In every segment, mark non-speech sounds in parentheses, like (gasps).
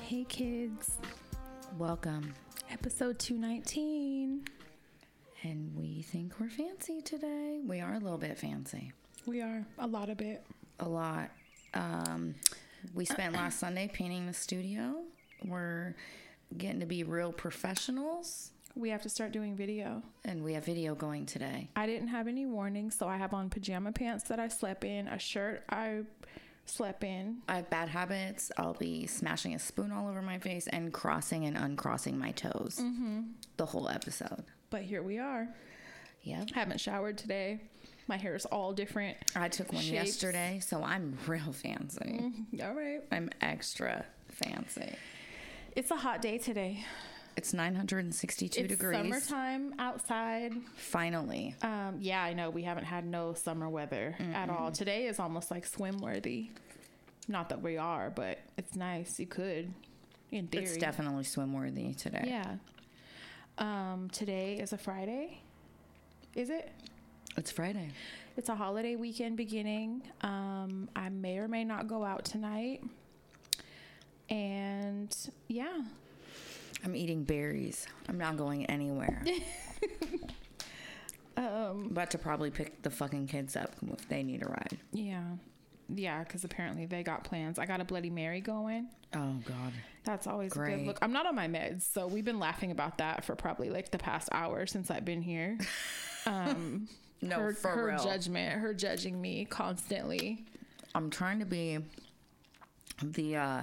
Hey kids, Welcome. episode 219. And we think we're fancy today. We are a little bit fancy. We are a lot of it. A lot. Um, we spent last Sunday painting the studio. We're getting to be real professionals. We have to start doing video. And we have video going today. I didn't have any warnings, so I have on pajama pants that I slept in, a shirt I slept in. I have bad habits. I'll be smashing a spoon all over my face and crossing and uncrossing my toes mm-hmm. the whole episode. But here we are. Yeah. Haven't showered today. My hair is all different. I took one Shapes. yesterday, so I'm real fancy. All right. I'm extra fancy. It's a hot day today. It's 962 it's degrees. summertime outside. Finally. Um, yeah, I know we haven't had no summer weather at all. Today is almost like swim worthy. Not that we are, but it's nice. You could, in theory. It's definitely swim worthy today. Yeah. Um, today is a Friday. Is it? It's Friday. It's a holiday weekend beginning. Um, I may or may not go out tonight. And yeah, I'm eating berries. I'm not going anywhere. (laughs) um, about to probably pick the fucking kids up if they need a ride. yeah, yeah, because apparently they got plans. I got a Bloody Mary going. Oh God. That's always a Great. good look. I'm not on my meds, so we've been laughing about that for probably like the past hour since I've been here. (laughs) Um, No, her, for her real. judgment, her judging me constantly. I'm trying to be the uh,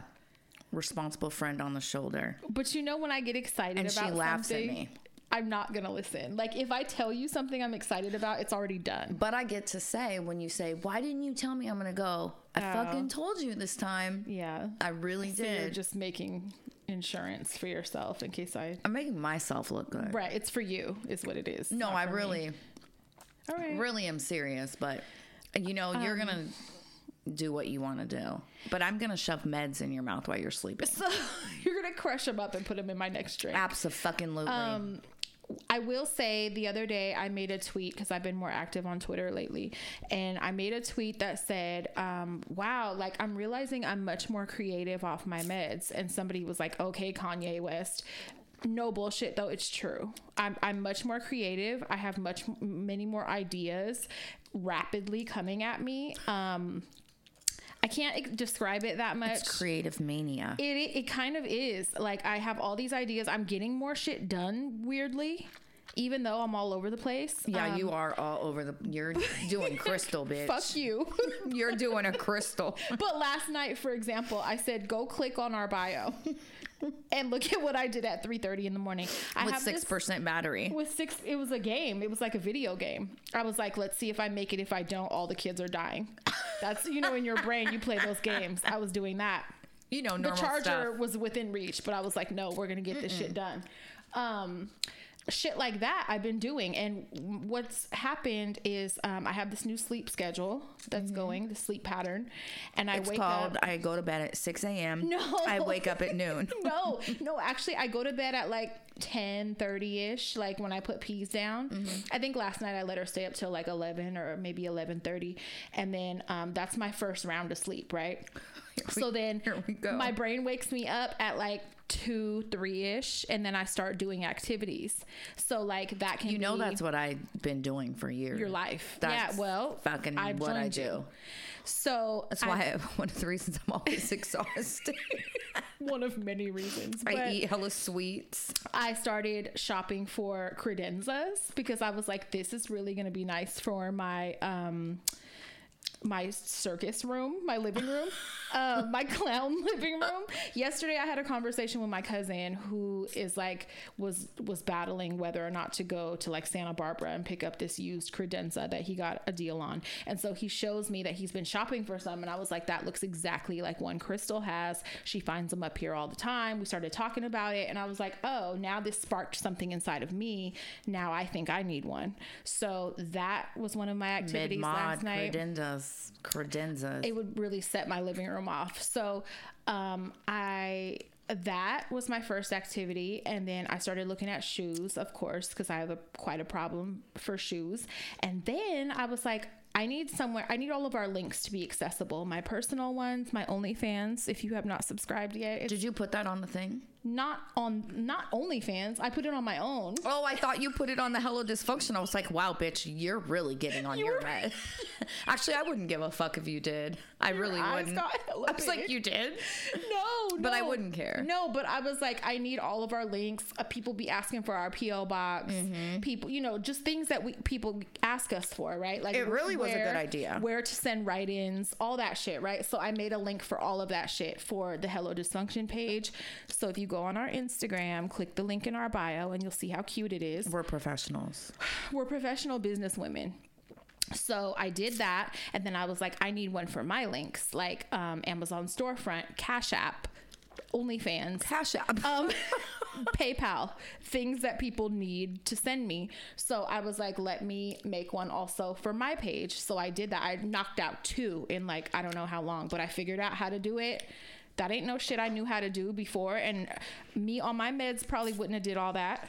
responsible friend on the shoulder, But you know when I get excited and she about laughs at me. I'm not gonna listen. Like if I tell you something I'm excited about, it's already done. But I get to say when you say, "Why didn't you tell me I'm gonna go?" I Oh. fucking told you this time. Yeah. I really So you're did. just making insurance for yourself in case I. I'm making myself look good. Right, it's for you, is what it is. No, I really. me. Really, All right. really am serious. But you know, you're Um, gonna do what you want to do. But I'm gonna shove meds in your mouth while you're sleeping. So (laughs) you're gonna crush them up and put them in my next drink. Absolutely. Um, I will say the other day I made a tweet because I've been more active on Twitter lately, and I made a tweet that said, um, "Wow, like I'm realizing I'm much more creative off my meds." And somebody was like, "Okay, Kanye West." No bullshit though, it's true. I'm I'm much more creative. I have much many more ideas rapidly coming at me. Um, I can't describe it that much. it's creative mania. It, it it kind of is. Like I have all these ideas. I'm getting more shit done weirdly, even though I'm all over the place. yeah, Um, you are all over the. You're doing (laughs) crystal, bitch. Fuck you. You're doing a crystal. (laughs) but last night, for example, I said go click on our bio, (laughs) and look at what I did at 3:30 in the morning. I with six percent battery. with six it was a game it was like a video game i was like let's see if i make it if i don't all the kids are dying that's you know in your brain you play those games i was doing that You know, the charger stuff. was within reach, but I was like, no, we're gonna get this shit done. Um, shit like that I've been doing, and what's happened is um, I have this new sleep schedule that's going, the sleep pattern, and I Mm-hmm. It's wake called. up. I go to bed at six a.m. No. I wake up at noon. (laughs) no, no, actually, I go to bed at like 10 30 ish, like when I put peas down. Mm-hmm. I think last night I let her stay up till like 11 or maybe 11 30. And then um, that's my first round of sleep, right? (laughs) so then here we go. my brain wakes me up at like 2 3 ish, and then I start doing activities. So, like, that can You know that's what I've been doing for years. your life. That's yeah, well, fucking I've what I do. you. So, That's why I, (laughs) one of the reasons I'm always (laughs) exhausted. (laughs) one of many reasons. I eat hella sweets. I started shopping for credenzas because I was like, this is really going to be nice for my um my circus room, my living room, uh, (laughs) my clown living room. Yesterday, I had a conversation with my cousin who is like was was battling whether or not to go to like Santa Barbara and pick up this used credenza that he got a deal on, and so he shows me that he's been shopping for some, and I was like, that looks exactly like one Crystal has. She finds them up here all the time. We started talking about it, and I was like, oh, now this sparked something inside of me. Now I think I need one. So that was one of my activities mod last night credenzas. Yes, credenzas. it would really set my living room off. So um, I that was my first activity, and then I started looking at shoes, of course, because I have a, quite a problem for shoes. And then I was like. I need somewhere. I need all of our links to be accessible. My personal ones, my OnlyFans. If you have not subscribed yet, Did you put that on the thing? Not on not OnlyFans. I put it on my own. Oh, I thought you put it on the Hello Dysfunction. I was like, wow, bitch, you're really getting on You your med. (laughs) Actually, I wouldn't give a fuck if you did. I really wouldn't. (laughs) I was like, you did? (laughs) No, But I wouldn't care. No, but I was like, I need all of our links. Uh, people be asking for our PO box. Mm-hmm. People, you know, just things that we people ask us for, right? Like It really was a good idea. Where to send write-ins, all that shit, right? So I made a link for all of that shit for the Hello Dysfunction page. So if you go on our Instagram, click the link in our bio, and you'll see how cute it is. We're professionals. (sighs) We're professional business women. So I did that, and then I was like, I need one for my links, like um, Amazon storefront, Cash App, OnlyFans, Cash App. um, (laughs) PayPal, things that people need to send me. So I was like, let me make one also for my page. So I did that. I knocked out two in like, I don't know how long, but I figured out how to do it. That ain't no shit I knew how to do before. And me on my meds probably wouldn't have did all that.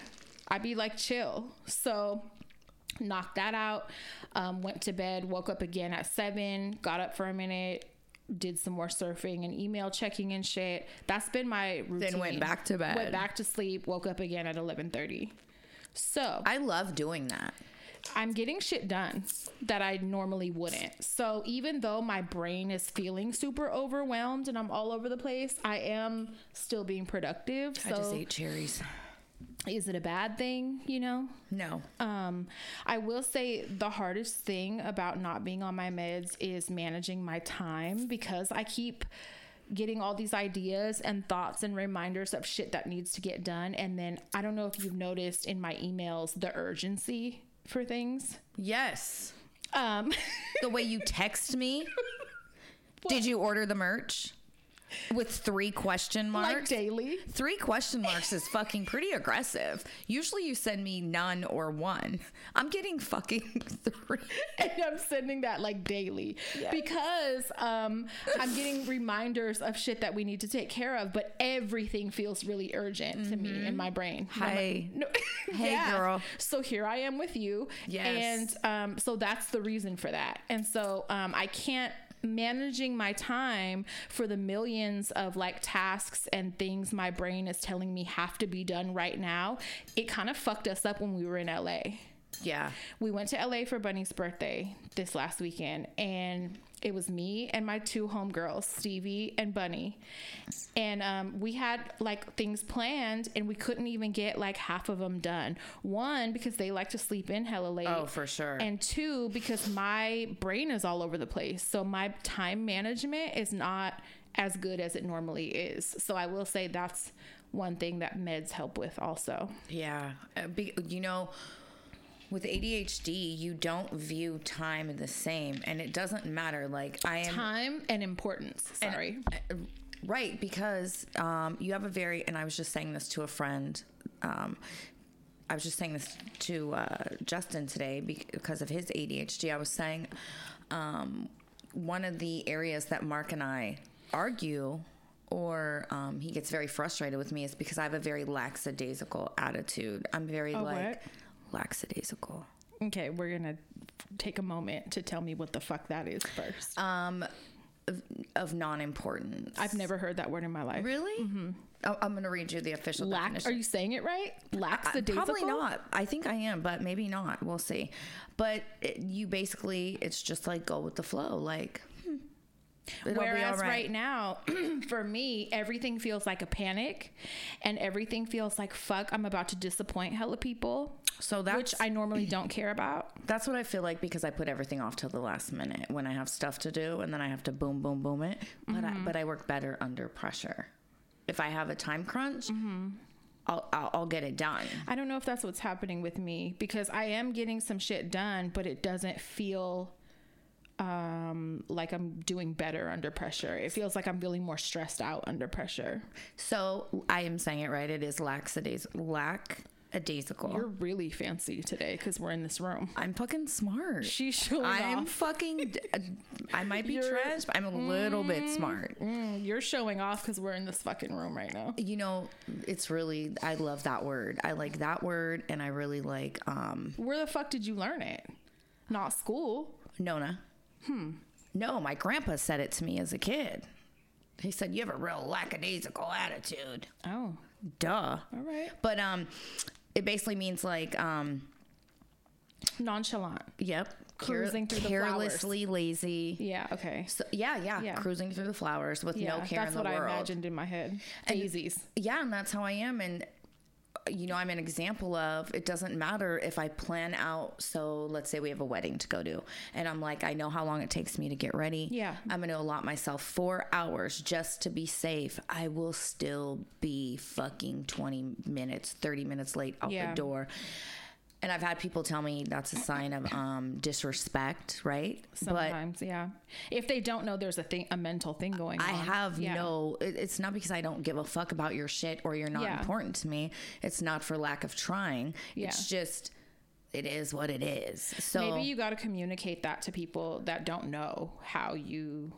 I'd be like chill. So knocked that out. Um, went to bed, woke up again at seven, got up for a minute, did some more surfing and email checking and shit. That's been my routine. Then went back to bed. Went back to sleep. Woke up again at eleven thirty. So I love doing that. I'm getting shit done that I normally wouldn't. So even though my brain is feeling super overwhelmed and I'm all over the place, I am still being productive. So I just ate cherries. is it a bad thing? You know. No. Um, I will say the hardest thing about not being on my meds is managing my time because I keep getting all these ideas and thoughts and reminders of shit that needs to get done. And then I don't know if you've noticed in my emails the urgency for things. Yes. Um, (laughs) The way you text me. (laughs) Did you order the merch? With three question marks? like daily. Three question marks is fucking pretty aggressive. Usually you send me none or one. I'm getting fucking (laughs) three. and I'm sending that like daily because um, I'm getting (laughs) reminders of shit that we need to take care of, but everything feels really urgent to me in my brain. No, my- (laughs) no- Hey, girl. So here I am with you. Yes. And um, so that's the reason for that. And so um, I can't managing my time for the millions of like tasks and things my brain is telling me have to be done right now. It kind of fucked us up when we were in LA Yeah. we went to LA for Bunny's birthday this last weekend, and it was me and my two homegirls, Stevie and Bunny. And um, we had like things planned, and we couldn't even get like half of them done. One, because they like to sleep in hella late. Oh, for sure. And two, because my brain is all over the place. So my time management is not as good as it normally is. So I will say that's one thing that meds help with also. Yeah. Uh, be, you know, with ADHD, you don't view time the same, and it doesn't matter. Like, I am. Time and importance. Sorry. Uh, Right, because um, you have a very, and I was just saying this to a friend. Um, I was just saying this to uh, Justin today because of his ADHD. I was saying um, one of the areas that Mark and I argue, or um, he gets very frustrated with me, is because I have a very lackadaisical attitude. I'm very like lackadaisical. Okay, we're gonna take a moment to tell me what the fuck that is first. Um, of, of non-importance. I've never heard that word in my life. really. Oh, I'm to read you the official Lack? definition. Are you saying it right? I- Lackadaisical? Probably not. I think I am, but maybe not. We'll see. But it, you basically, it's just like go with the flow. Like, it'll Whereas right now, (clears throat) for me, everything feels like a panic, and everything feels like fuck. I'm about to disappoint hella people, So that's which I normally don't care about. that's what I feel like because I put everything off till the last minute when I have stuff to do, and then I have to boom, boom, boom it. But I, mm-hmm. but I work better under pressure. If I have a time crunch, mm-hmm. I'll, I'll I'll get it done. I don't know if that's what's happening with me because I am getting some shit done, but it doesn't feel um like I'm doing better under pressure. It feels like I'm feeling more stressed out under pressure. So I am saying it right. It is laxadays lack a daisical. You're really fancy today because we're in this room. I'm fucking smart. She's showing I'm off. fucking. I might be (laughs) You're- trash, but I'm a little bit smart. Mm, you're showing off because we're in this fucking room right now. You know, it's really. I love that word. I like that word, and I really like um Where the fuck did you learn it? Not school. Nona. Hmm. No, my grandpa said it to me as a kid. He said, "You have a real lackadaisical attitude." Oh, Duh. all right. But um, it basically means like um, Nonchalant. yep, Cruising through the flowers. carelessly lazy. Yeah. Okay. So, yeah, yeah, Yeah. cruising through the flowers with Yeah, no care that's in the what. I imagined in my head. Daisies. Yeah, and that's how I am. And you know, I'm an example of it doesn't matter if I plan out. So let's say we have a wedding to go to, and I'm like, I know how long it takes me to get ready. Yeah. I'm going to allot myself four hours just to be safe. I will still be fucking 20 minutes, 30 minutes late out Yeah. the door. And I've had people tell me that's a sign of um, disrespect, right? But Sometimes, yeah. If they don't know there's a thing, a mental thing going on. I have Yeah. no. It's not because I don't give a fuck about your shit or you're not Yeah. important to me. It's not for lack of trying. Yeah. It's just it is what it is. So Maybe you got to communicate that to people that don't know how you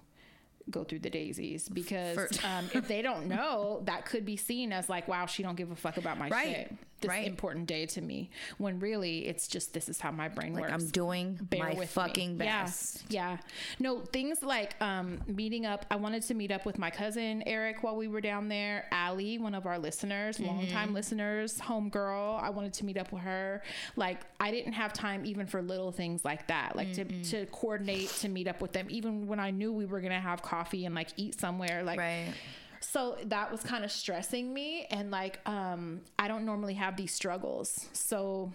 go through the daisies because For- um, if they don't know (laughs) that could be seen as like wow she don't give a fuck about my Right, shit this right. important day to me when really it's just this is how my brain like works I'm doing bear my with me. fucking Yeah, best. Yeah. No, things like um, meeting up. I wanted to meet up with my cousin Eric while we were down there. Allie, one of our listeners, Mm-hmm. longtime listeners, homegirl. I wanted to meet up with her. Like, I didn't have time even for little things like that. Like to, to coordinate to meet up with them, even when I knew we were gonna have coffee and like eat somewhere. Like Right. so that was kind of stressing me and like um i don't normally have these struggles so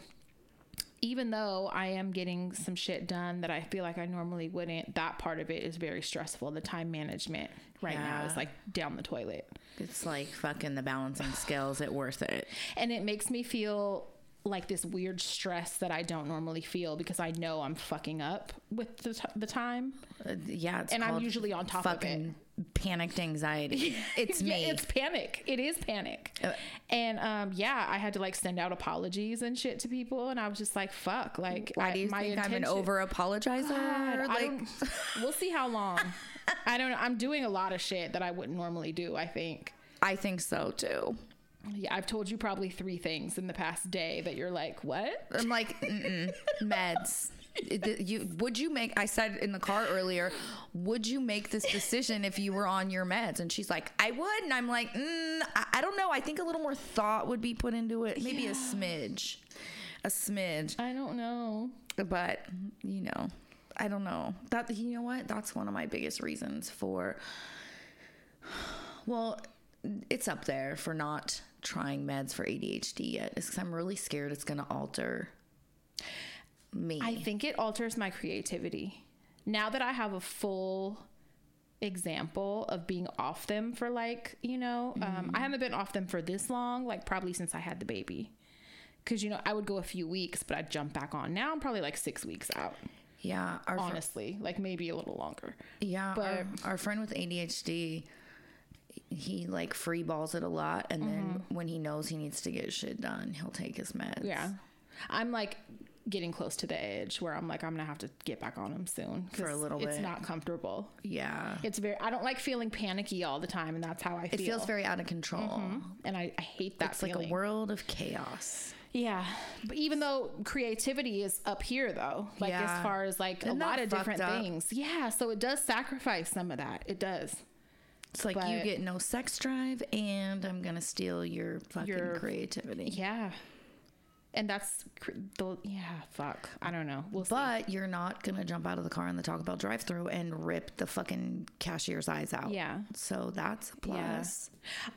even though i am getting some shit done that i feel like i normally wouldn't that part of it is very stressful the time management right now is like down the toilet It's like fucking the balancing scales. It worth it. and it makes me feel like this weird stress that i don't normally feel because i know i'm fucking up with the, t- the time Uh, yeah, it's And I'm usually on top of it. fucking panicked anxiety. (laughs) It's Yeah, me. it's panic. It is panic. Uh, and um, yeah, I had to like send out apologies and shit to people, and I was just like, "Fuck!" Like, Why I- do you my think I'm an over apologizer? God, Like, (laughs) we'll see how long. (laughs) I don't know. I'm doing a lot of shit that I wouldn't normally do. I think. I think so too. Yeah, I've told you probably three things in the past day that you're like, "What?" I'm like, (laughs) meds. You would you make? I said in the car earlier, would you make this decision if you were on your meds? And she's like, I would. And I'm like, mm, I, I don't know. I think a little more thought would be put into it. Maybe a smidge, a smidge. I don't know. But you know, I don't know. That you know what? That's one of my biggest reasons for. Well, it's up there for not trying meds for ADHD yet. Is because I'm really scared it's going to alter me. I think it alters my creativity. Now that I have a full example of being off them for like, you know, um, I haven't been off them for this long, like probably since I had the baby. Cause you know, I would go a few weeks, but I'd jump back on. Now I'm probably like six weeks out, yeah, our fr- honestly, like maybe a little longer. yeah, but- our, our friend with ADHD, he like free balls it a lot, and then mm-hmm. when he knows he needs to get shit done, he'll take his meds. Yeah. I'm like getting close to the edge where I'm like, I'm gonna have to get back on him soon. For a little bit It's not comfortable. yeah. It's very, I don't like feeling panicky all the time, and that's how I It feel. It feels very out of control. Mm-hmm. and I, I hate that It's like a world of chaos. Yeah, but even though creativity is up here, though, like Yeah. as far as like Isn't a lot of different up? things, yeah. So it does sacrifice some of that. It does. It's like you get no sex drive, and I'm gonna steal your fucking Your- creativity. Yeah, and that's the yeah. Fuck, I don't know. We'll see. But you're not gonna jump out of the car in the Taco Bell drive-through and rip the fucking cashier's eyes out. Yeah. So that's a plus.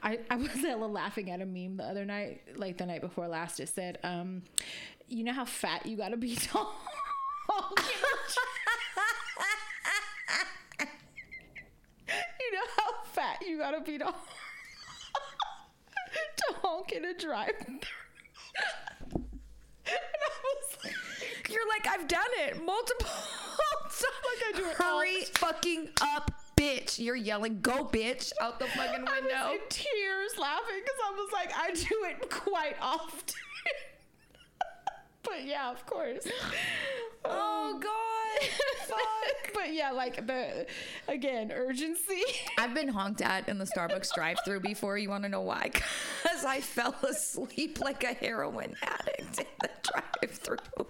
I, I (laughs) was laughing at a meme the other night, like the night before last. It said, um, "You know how fat you gotta be (laughs) to (laughs) You know how fat you gotta be (laughs) to, to honk in a drive (laughs) And I was like, You're like, I've done it multiple (laughs) times. Like I do it all Hurry fucking up, bitch. You're yelling, go bitch, out the fucking window. I was in tears laughing because I was like, I do it quite often. but yeah, of course. Oh um, God. Fuck. (laughs) but yeah, like the again urgency. (laughs) I've been honked at in the Starbucks drive-through before. You want to know why? Because I fell asleep like a heroin addict in the drive-through. (laughs)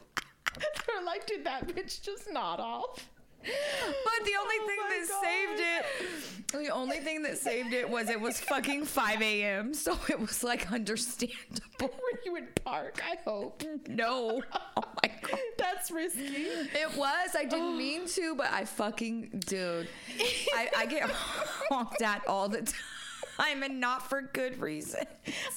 They're like, did that bitch just nod off? But the only Oh thing that God. saved it, the only thing that saved it was it was fucking 5 a.m. So it was like understandable. Were you in park? I hope. No. Oh my God. That's risky. It was. I didn't mean to, but I fucking, dude. I, I get (laughs) honked at all the time and not for good reason.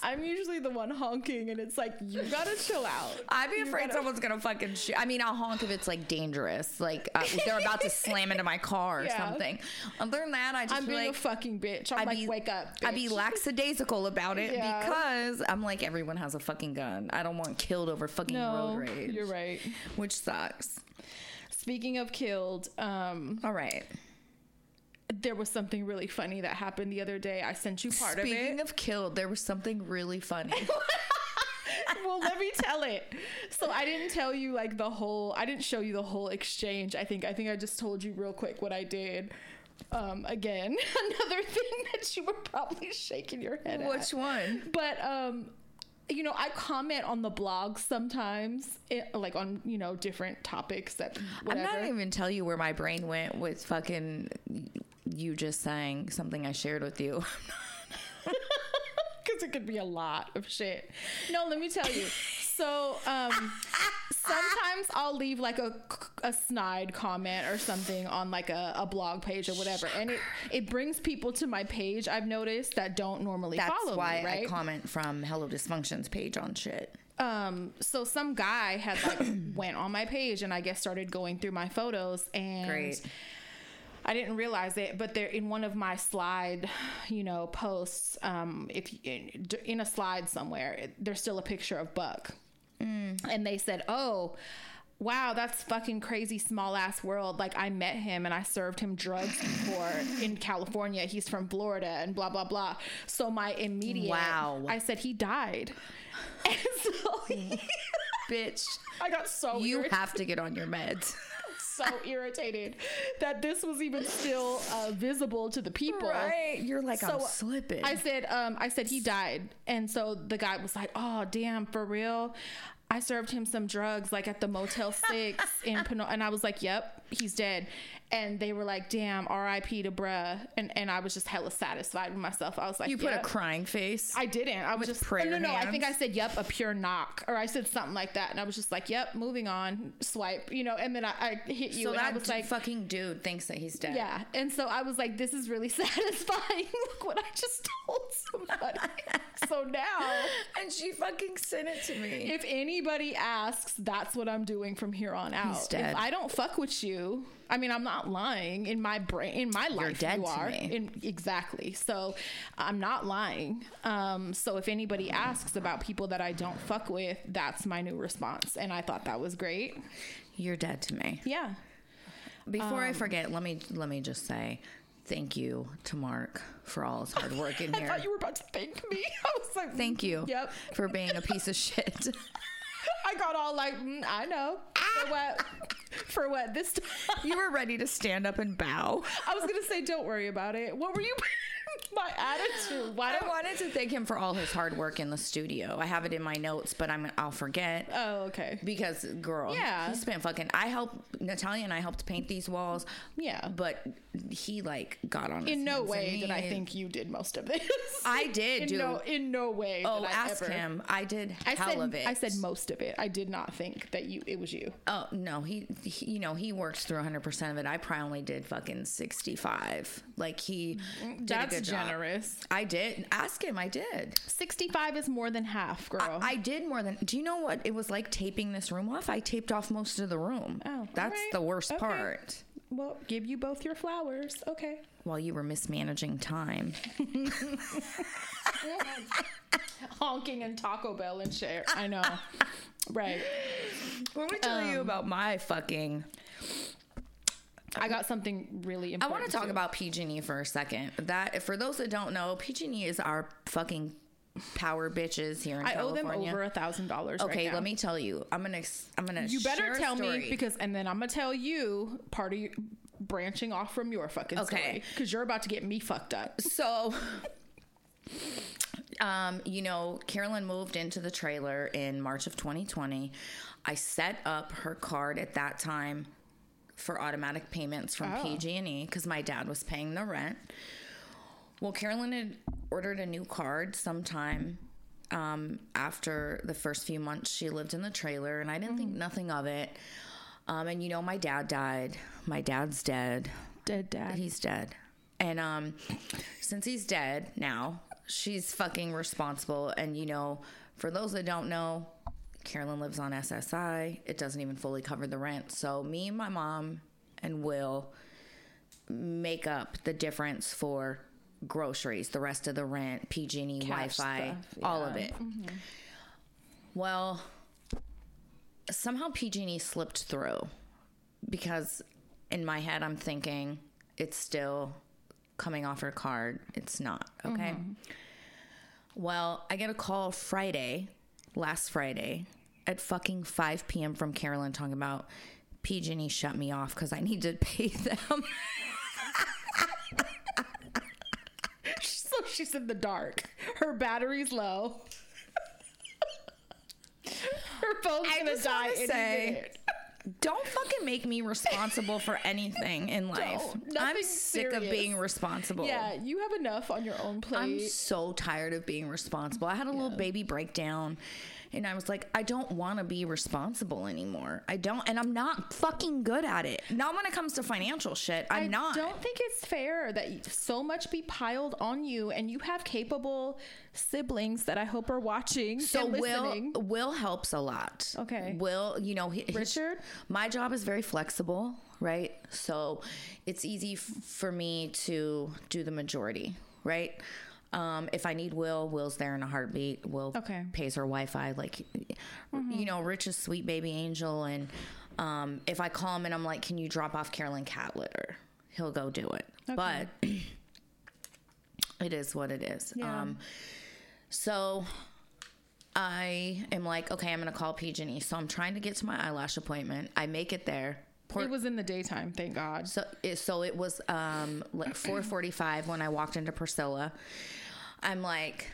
I'm usually the one honking, and it's like you gotta chill out. I'd be You afraid gotta- someone's gonna fucking shoot. I mean, I'll honk if it's like dangerous, like uh, they're about to slam into my car or (laughs) Yeah. something. Other than that, I just I'm be being like, a fucking bitch. I'm I'd like, be- wake up. I'd be bitch. lackadaisical about it (laughs) Yeah. because I'm like, everyone has a fucking gun. I don't want killed over fucking No, road rage. you're right. Which sucks. Speaking of killed, um, All right. There was something really funny that happened the other day. I sent you part Speaking of it. Speaking of killed, there was something really funny. (laughs) well, let me tell it. So I didn't tell you like the whole. I didn't show you the whole exchange. I think. I think I just told you real quick what I did. Um, again, (laughs) another thing that you were probably shaking your head at. Which one? but um you know i comment on the blog sometimes it, like on you know different topics that whatever. I'm not even tell you where my brain went with fucking you just saying something I shared with you. (laughs) because (laughs) it could be a lot of shit no let me tell you so um sometimes i'll leave like a, a snide comment or something on like a, a blog page or whatever and it it brings people to my page i've noticed that don't normally That's follow why me right I comment from Hello Dysfunction's page on shit. um so some guy had like (clears throat) went on my page and i guess started going through my photos and Great. I didn't realize it, but there in one of my slide, you know, posts, um, if in, in a slide somewhere, it, there's still a picture of Buck, and they said, "Oh, wow, that's fucking crazy, small ass world." Like I met him and I served him drugs before (laughs) in California. He's from Florida and blah blah blah. So my immediate, Wow. I said he died, (laughs) and so (laughs) Bitch, I got so you irritated have to get on your meds. So irritated that this was even still uh, visible to the people. Right? You're like, I'm slipping. I said, um, I said he died, and so the guy was like, "Oh, damn, for real." I served him some drugs like at the Motel Six in Pano, and I was like, "Yep, he's dead." And they were like, "Damn, R.I.P. to bruh," and and I was just hella satisfied with myself. I was like, you put "Yep." a crying face. I didn't. I was just prayer no, no, no. I think I said yep, a pure knock, or I said something like that, and I was just like, yep, moving on, swipe, you know. And then I, I hit you, so and that I was like, fucking dude thinks that he's dead. yeah. And so I was like, this is really (laughs) satisfying. (laughs) Look what I just told somebody. (laughs) so now, And she fucking sent it to me. if anybody asks, that's what I'm doing from here on out. dead. If I don't fuck with you, I mean, I'm not lying. In my brain, in my life, dead you to are. me. In, exactly. So I'm not lying. Um, so if anybody asks about people that I don't fuck with, that's my new response. And I thought that was great. You're dead to me. Yeah. Before Um, I forget, let me let me just say thank you to Mark for all his hard work in I (laughs) here. I thought you were about to thank me. (laughs) I was like, Thank you Yep. for being a piece of shit. (laughs) (laughs) I got all like, mm, I know. For what? For what? This time. you were ready to stand up and bow. I was gonna say, don't worry about it. What were you? (laughs) My attitude. Why I wanted to thank him for all his hard work in the studio. I have it in my notes, but I'm I'll forget. Oh, okay. Because girl, Yeah. he spent fucking. I helped Natalia and I helped paint these walls. Yeah. but he like got on. his In no way did I think you did most of this. I did, in dude. No, in no way. Oh, ask ever. him. I did I hell said of it. I said most of it. I did not think that you it was you. Oh no, he, he you know he works through 100 percent of it. I probably only did fucking 65. Like he did That's a good job. generous. I did ask him. I did. Sixty five is more than half, girl. I did more than. Do you know what it was like taping this room off? I taped off most of the room. Oh, that's alright. the worst Okay. part. well, give you both your flowers. Okay. While you were mismanaging time. (laughs) Honking and Taco Bell and share. I know. (laughs) right. Let me tell Um, you about my fucking. I got something really important. I want to talk too. about PG&E for a second. That for those that don't know, PG&E is our fucking power bitches here in I owe them over a thousand dollars. okay, right let me tell you. I'm gonna. I'm gonna. You better tell me because, and then I'm gonna tell you part of branching off from your fucking Okay. story because you're about to get me fucked up. So, um, you know, Carolyn moved into the trailer in March of 2020. I set up her card at that time for automatic payments from Oh. PG&E because my dad was paying the rent. Well, Carolyn had ordered a new card sometime um, after the first few months she lived in the trailer, and I didn't think nothing of it. Um, and you know, my dad died. My dad's dead Dead dad. he's dead. And um since he's dead now, she's fucking responsible and you know, for those that don't know, Carolyn lives on SSI. It doesn't even fully cover the rent. So me and my mom and Will make up the difference for groceries, the rest of the rent, PG&E, Cash Wi-Fi, stuff, all of yeah. it. Mm-hmm. Well, somehow PG&E slipped through because in my head I'm thinking it's still coming off her card. It's not. Okay. Mm-hmm. Well, I get a call Friday, last Friday, at fucking 5 p.m. from Carolyn talking about PG&E shut me off because I need to pay them. (laughs) so she's in the dark. Her battery's low. (laughs) Her phone's I gonna die say-. Don't fucking make me responsible for anything in (laughs) life. I'm sick of being responsible. Yeah, you have enough on your own plate. I'm so tired of being responsible. I had a little baby breakdown and I was like, I don't want to be responsible anymore. I don't, and I'm not fucking good at it. Not when it comes to financial shit. I'm I not. I don't think it's fair that so much be piled on you, and you have capable siblings that I hope are watching so Will. Will helps a lot. Okay. Will, you know, he, his- Richard? my job is very flexible, right? So it's easy f- for me to do the majority, right? Um, if I need Will, Will's there in a heartbeat. Will Okay. pays her Wi-Fi, like you know, Rich is sweet baby angel, and um, if I call him and I'm like, "Can you drop off Carolyn cat litter?" He'll go do it. But (clears throat) it is what it is. Yeah. Um, so I am like, okay, I'm gonna call PG&E. So I'm trying to get to my eyelash appointment. I make it there. Poor- it was in the daytime, thank God. so it, so it was um like 4:45 when I walked into Priscilla. I'm like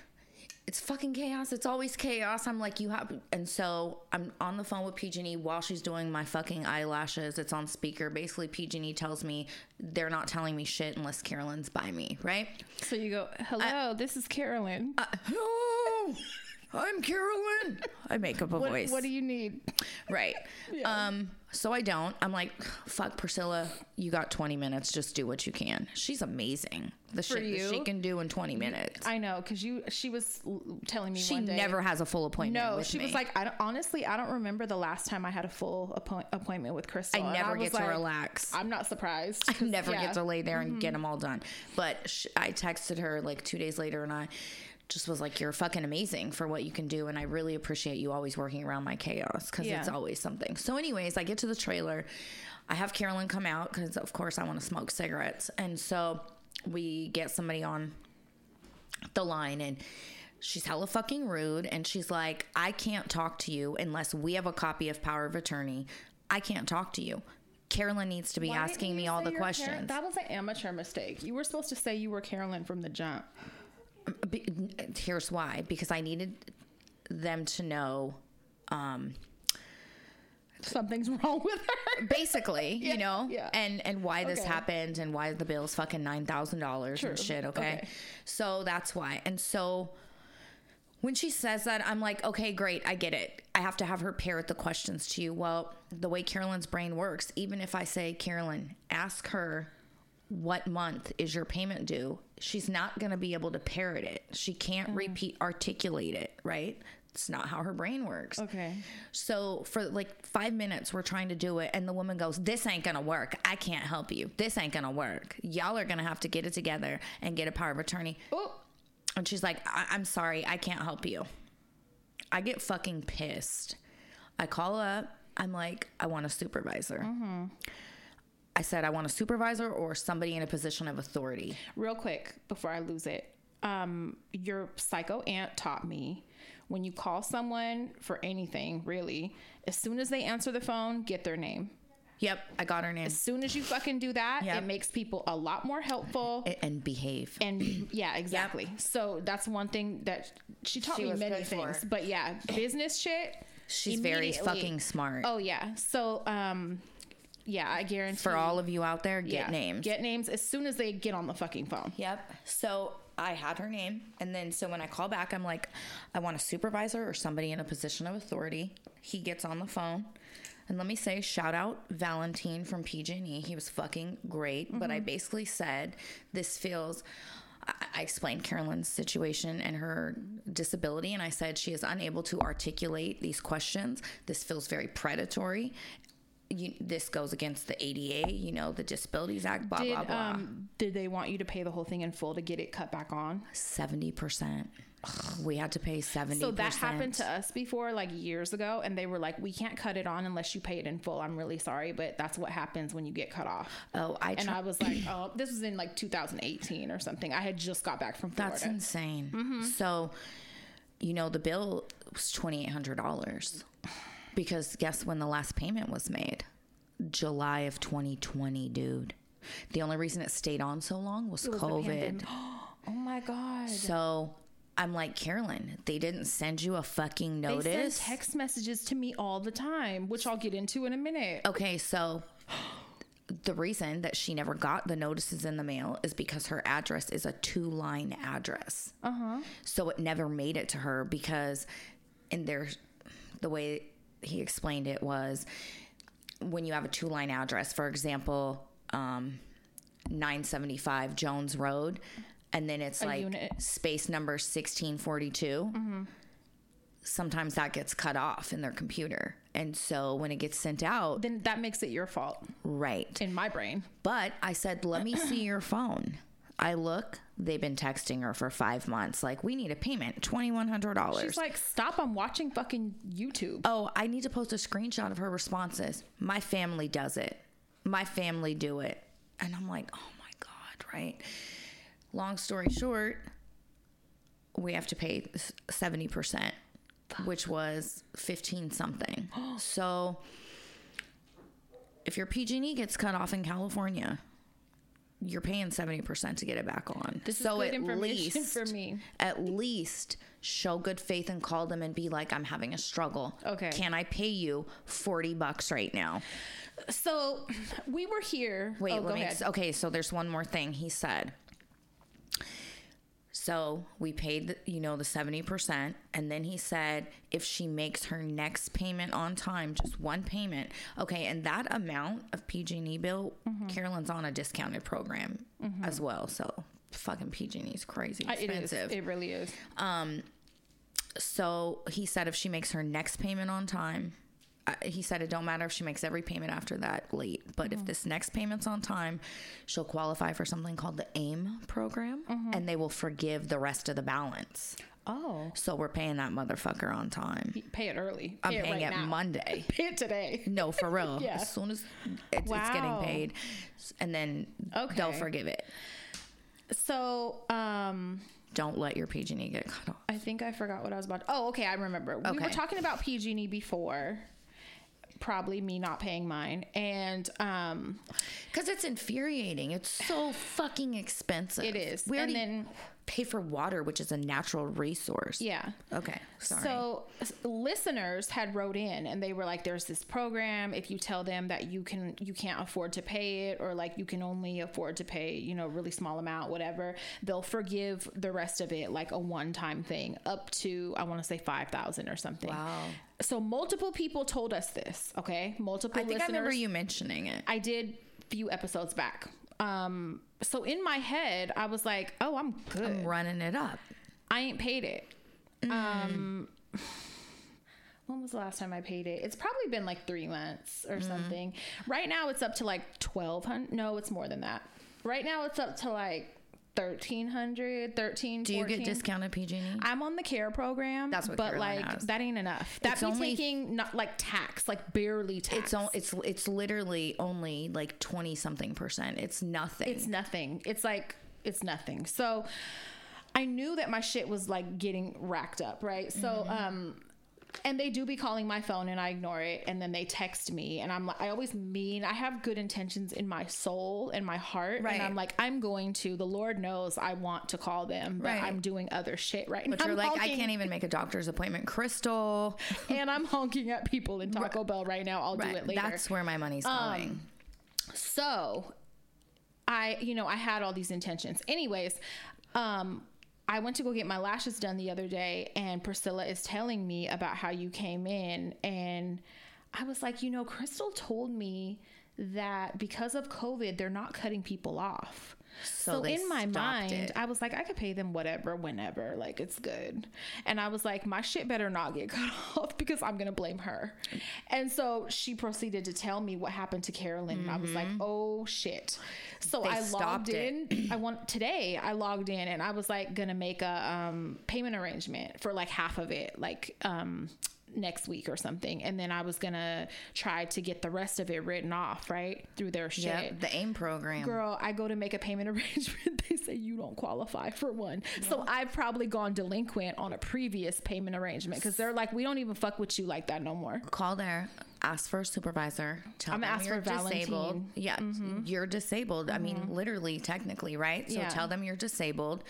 it's fucking chaos. It's always chaos. I'm like you have and so I'm on the phone with PG&E while she's doing my fucking eyelashes. It's on speaker. Basically PG&E tells me they're not telling me shit unless Carolyn's by me, right? So you go, hello, this is Carolyn. (laughs) Hello. I'm Carolyn. I make up a what, voice. what do you need? Right. (laughs) Um, so I don't. I'm like, fuck Priscilla, you got 20 minutes. Just do what you can. She's amazing. The shit that she can do in 20 minutes. I know, because you. She was telling me She one day. never has a full appointment. No, she me. was like, I don't, honestly, I don't remember the last time I had a full appoint, appointment with Crystal. I never was get to like, relax. I'm not surprised. I never yeah. get to lay there and Mm-hmm. get them all done. But sh- I texted her like two days later and I just was like, you're fucking amazing for what you can do. And I really appreciate you always working around my chaos because Yeah. it's always something. So, anyways, I get to the trailer. I have Carolyn come out because, of course, I want to smoke cigarettes. And so we get somebody on the line and she's hella fucking rude and she's like i can't talk to you unless we have a copy of power of attorney i can't talk to you carolyn needs to be Why asking me all the you're Car- questions that was an amateur mistake. You were supposed to say you were Carolyn from the jump. Here's why because i needed them to know um Something's (laughs) wrong with her. basically (laughs) you know yeah. and and why this Okay. happened and why the bill's fucking $9000 True. and shit okay? Okay. so that's why and so when she says that i'm like okay great i get it i have to have her parrot the questions to you well the way carolyn's brain works even if i say carolyn ask her what month is your payment due she's not going to be able to parrot it she can't mm. repeat articulate it right it's not how her brain works Okay. so for like five minutes, we're trying to do it, and the woman goes, "This ain't gonna work. I can't help you. This ain't gonna work. Y'all are gonna have to get it together and get a power of attorney." Oh, And she's like, I- "I'm sorry, I can't help you." I get fucking pissed. I call up. I'm like, "I want a supervisor." Mm-hmm. I said, "I want a supervisor or somebody in a position of authority." real quick before I lose it. um, your psycho aunt taught me when you call someone for anything, really, as soon as they answer the phone, get their name. Yep, I got her name. As soon as you fucking do that, Yep. it makes people a lot more helpful. A- And behave. and yeah, exactly. So that's one thing that she taught She me many good for. things. But yeah, business shit. She's very fucking smart. Oh yeah. So um, yeah, I guarantee For all of you out there, get yeah, names. Get names as soon as they get on the fucking phone. Yep. So I had her name. And then so when I call back, I'm like, I want a supervisor or somebody in a position of authority. He gets on the phone. And let me say, shout out Valentine from PG&E. He was fucking great. But I mm-hmm. basically said, this feels. I explained Carolyn's situation and her disability, and I said she is unable to articulate these questions. This feels very predatory. You, this goes against the ADA, you know, the Disabilities Act, blah, Did blah, blah. um did they want you to pay the whole thing in full to get it cut back on? Seventy percent. We had to pay seventy. So that happened to us before, like years ago, and they were like, "We can't cut it on unless you pay it in full." I'm really sorry, but that's what happens when you get cut off. Oh, I. And I was like, (clears throat) "Oh, this was in like 2018 or something." I had just got back from Florida. that's insane. Mm-hmm. So, you know, the bill was twenty eight hundred dollars because guess when the last payment was made? July of twenty twenty, dude. The only reason it stayed on so long was, was COVID. (gasps) oh my god! So. I'm like Carolyn. They didn't send you a fucking notice. They send text messages to me all the time, which I'll get into in a minute. Okay, so (gasps) the reason that she never got the notices in the mail is because her address is a two line address. Uh huh. So it never made it to her because, in their, the way he explained it was when you have a two line address, for example, um, 975 Jones Road, and then it's like unit. space number 1642 sometimes that gets cut off in their computer. And so when it gets sent out, Then that makes it your fault right. in my brain. But I said, let me see (clears throat) your phone. I look, they've been texting her for five months. Like, we need a payment, $2,100. She's like, "Stop! I'm watching fucking YouTube." oh, I need to post a screenshot of her responses. My family does it. My family do it. And I'm like, oh my God, right? Long story short, we have to pay 70%, which was 15 something. (gasps) so if your PG&E gets cut off in California, you're paying 70% to get it back on. This is so good at information least for me. at least show good faith and call them and be like, I'm having a struggle. Okay. Can I pay you 40 bucks right now? So we were here. Wait, oh, let go me, ahead. okay, so there's one more thing he said. So we paid, the, you know, the 70%. And then he said if she makes her next payment on time, just one payment. Okay, and that amount of PG&E bill, Mm-hmm. Carolyn's on a discounted program as well. So fucking PG&E is crazy I- It is. expensive. It really is. Um, So he said if she makes her next payment on time, he said it don't matter if she makes every payment after that late, but if this next payment's on time, she'll qualify for something called the AIM program, and they will forgive the rest of the balance. Oh, So we're paying that motherfucker on time. pay it early. I'm Pay paying right it now. (laughs) Monday. Pay it today. No, for real. (laughs) Yeah. As soon as it's, it's getting paid, and then they'll forgive it. So, um, Don't let your PG&E get cut off. I think I forgot what I was about. oh, okay, I remember. We were talking about PG&E before. Probably me not paying mine, and um, Because it's infuriating. It's so fucking expensive. It is. We And then- pay for water, which is a natural resource. yeah. Okay. Sorry. So listeners had wrote in and they were like, "There's this program. If you tell them that you can, you can't afford to pay it, or like you can only afford to pay, you know, a really small amount, whatever, they'll forgive the rest of it, like a one-time thing, up to I want to say five thousand or something." Wow. So multiple people told us this. Okay, multiple. I think I remember you mentioning it. I did a few episodes back. Um, so in my head, I was like, "Oh, I'm good. I'm running it up. I ain't paid it." Um, (sighs) when was the last time I paid it? It's probably been like three months or something. Right now, it's up to like twelve hundred. No, it's more than that. Right now, it's up to like 1300 13 Do you get discounted PG&E? I'm on the care program. That's what but Carolyn like has. that ain't enough. that's only- taking not like tax, like barely tax. It's on, it's it's literally only like twenty something percent. It's nothing. it's nothing. It's like it's nothing. So I I knew that my shit was like getting racked up, right? So, um, and they do be calling my phone and I ignore it and then they text me and I'm like I always mean I have good intentions in my soul and my heart Right. and I'm like I'm going to the Lord knows I want to call them but Right. I'm doing other shit right But now. But you're I'm like, I can't even make a doctor's appointment. Crystal. (laughs) and I'm honking at people in Taco Bell right now. I'll do it later. Um, That's where my money's going. so I, you know, I had all these intentions. Anyways, um, I went to go get my lashes done the other day, and Priscilla is telling me about how you came in. And I was like, you know, Crystal told me that because of COVID, they're not cutting people off. So, they in my mind, it. I was like, I could pay them whatever, whenever, like it's good. And I was like, my shit better not get (laughs) cut off because I'm gonna blame her. And so she proceeded to tell me what happened to Carolyn. And I was like, oh shit. So Mm-hmm. They I logged in. it. I want today. I logged in and I was like gonna make a um, payment arrangement for like half of it, like um, next week or something. And then I was gonna try to get the rest of it written off, right through their shit. Yeah, the AIM program. Girl, I go to make a payment (laughs) arrangement. They say you don't qualify for one. So I've probably gone delinquent on a previous payment arrangement because they're like, we don't even fuck with you like that no more. Call there, ask for a supervisor. Tell I'm them ask you're for disabled. Valentine. Mm-hmm. Yeah, you're disabled. I mean, literally, technically, right? So Yeah. tell them you're disabled.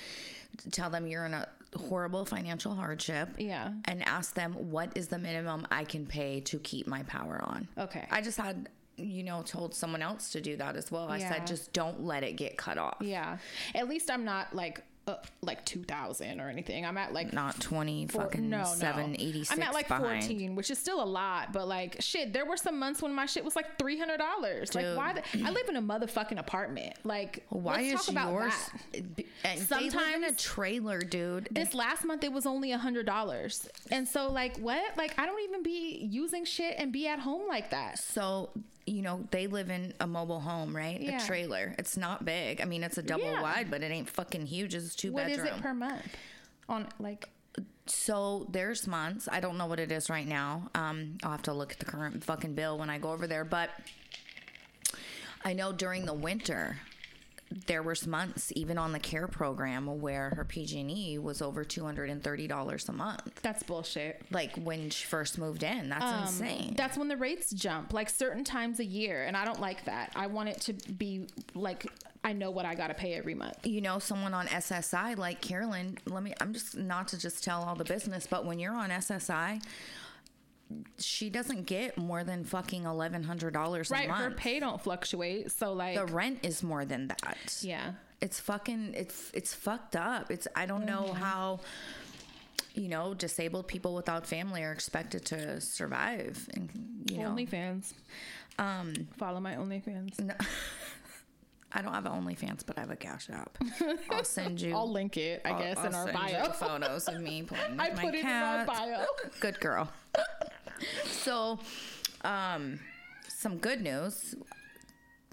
Tell them you're in a horrible financial hardship. Yeah. And ask them what is the minimum I can pay to keep my power on. Okay. I just had, you know, told someone else to do that as well. I Yeah. said, just don't let it get cut off. Yeah. At least I'm not like uh, like 2000 or anything. I'm at like Not 20 four- fucking no, no. 786 I'm at like behind. 14, which is still a lot, but like shit, there were some months when my shit was like $300. Like why the, I live in a motherfucking apartment. Like Why is talk about yours? that. And they live in a trailer, dude. this last month it was only a hundred dollars and so like what like i don't even be using shit and be at home like that So, you know, they live in a mobile home, right? Yeah. A trailer. It's not big. I mean, it's a double Yeah. wide, but it ain't fucking huge. It's two What is bedroom. it per month on like so there's months. I don't know what it is right now. Um, I'll have to look at the current fucking bill when I go over there. But I know during the winter, there was months, even on the care program, where her PG&E was over two hundred and thirty dollars a month. that's bullshit Like when she first moved in, that's insane. Um, that's when the rates jump like certain times a year and i don't like that i want it to be like i know what i gotta pay every month you know someone on SSI like Carolyn, let me I'm just not to just tell all the business, but when you're on SSI, she doesn't get more than fucking eleven hundred dollars a right her pay don't fluctuate so like the rent is more than that. yeah It's fucking it's it's fucked up. It's I don't know Mm-hmm. how you know, disabled people without family are expected to survive and you know onlyfans um follow my onlyfans No, (laughs) I don't have an OnlyFans, but I have a Cash App. (laughs) I'll send you i'll link it i I'll- guess I'll in our bio photos of me playing (laughs) with i my put it cat. in our bio Good girl. (laughs) so, um, some good news.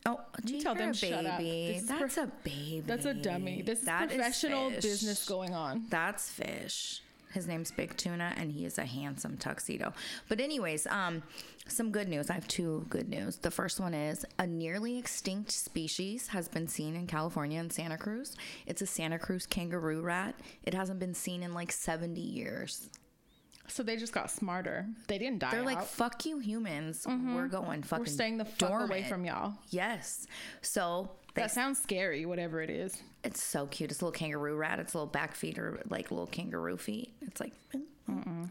Oh, do you tell them shut up. This is That's prof- a baby. that's a dummy this is That professional fish. business going on That's fish. His name's Big Tuna, and he is a handsome tuxedo. But anyways, um, some good news. I have two good news. The first one is a nearly extinct species has been seen in California and Santa Cruz. It's a Santa Cruz kangaroo rat. It hasn't been seen in like 70 years. So they just got smarter. They didn't die. They're like, fuck you, humans. We're going fucking. we're staying the fuck away from y'all. Yes. So they, That sounds scary, whatever it is. it's so cute. It's a little kangaroo rat. Its a little back feet are like little kangaroo feet. It's like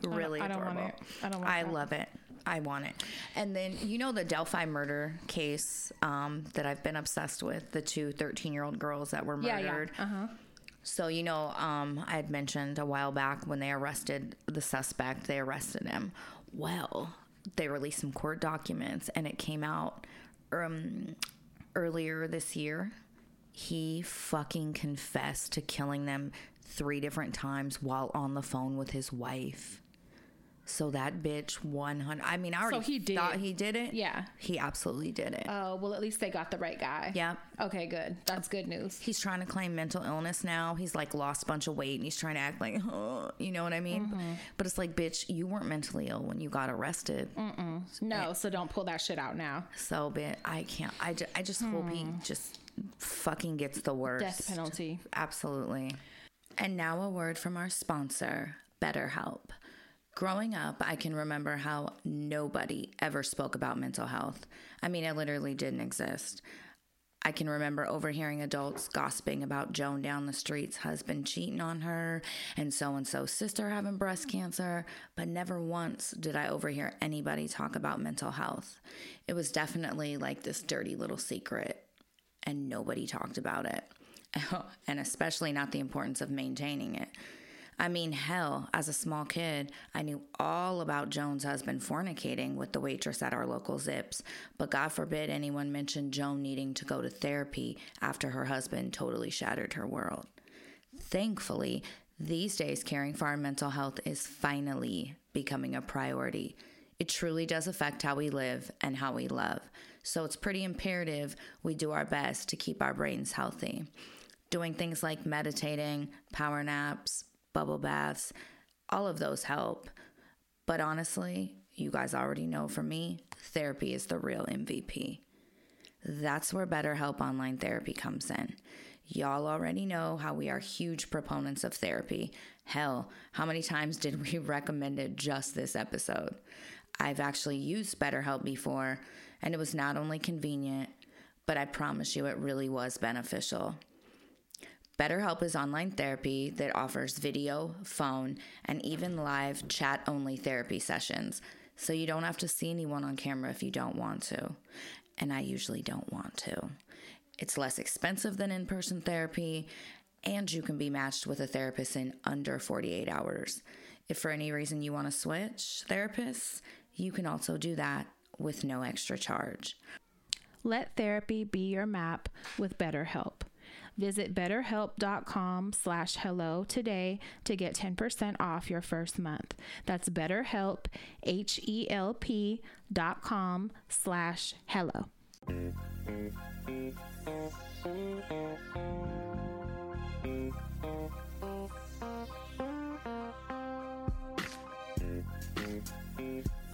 really I don't want it. I don't want I that. love it. I want it. And then you know the Delphi murder case um, that I've been obsessed with. The two 13 year old girls that were murdered. Yeah, yeah. Uh huh. So you know, um, I had mentioned a while back when they arrested the suspect, they arrested him. Well, they released some court documents, and it came out um, earlier this year. He fucking confessed to killing them three different times while on the phone with his wife. So that bitch, one hundred. I mean, I already so he did. thought he did it. Yeah. he absolutely did it. Oh well, at least they got the right guy. yeah, Okay, good. That's good news. he's trying to claim mental illness now. He's like lost a bunch of weight and he's trying to act like, (laughs) oh, you know what I mean? Mm-hmm. But it's like, bitch, you weren't mentally ill when you got arrested. Mm. No, so don't pull that shit out now. So, bitch, I can't. I, ju- I just hope he just fucking gets the worst. Hmm. Death penalty. Absolutely. And now a word from our sponsor, BetterHelp. Growing up, I can remember how nobody ever spoke about mental health. I mean, it literally didn't exist. I can remember overhearing adults gossiping about Joan down the street's husband cheating on her and so and so's sister having breast cancer, but never once did I overhear anybody talk about mental health. It was definitely like this dirty little secret, and nobody talked about it. (laughs) and especially not the importance of maintaining it. I mean, hell, as a small kid, I knew all about Joan's husband fornicating with the waitress at our local Zips, but God forbid anyone mentioned Joan needing to go to therapy after her husband totally shattered her world. Thankfully, these days, caring for our mental health is finally becoming a priority. It truly does affect how we live and how we love. So it's pretty imperative we do our best to keep our brains healthy. Doing things like meditating, power naps, bubble baths, all of those help. But honestly, you guys already know from me, therapy is the real MVP. That's where BetterHelp Online Therapy comes in. Y'all already know how we are huge proponents of therapy. Hell, how many times did we (laughs) recommend it just this episode? I've actually used BetterHelp before, and it was not only convenient, but I promise you it really was beneficial. BetterHelp is online therapy that offers video, phone, and even live chat only therapy sessions, so you don't have to see anyone on camera if you don't want to. And I usually don't want to. It's less expensive than in person therapy, and you can be matched with a therapist in under 48 hours. If for any reason you want to switch therapists, you can also do that with no extra charge. Let therapy be your map with BetterHelp. Visit betterhelp.com slash hello today to get 10% off your first month. That's betterhelp, H-E-L-P dot com slash hello.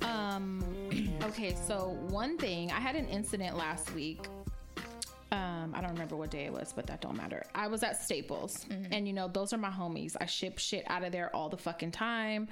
Um, (clears throat) okay, so one thing, I had an incident last week um, I don't remember what day it was, but that don't matter. I was at Staples, mm-hmm. and you know those are my homies. I ship shit out of there all the fucking time.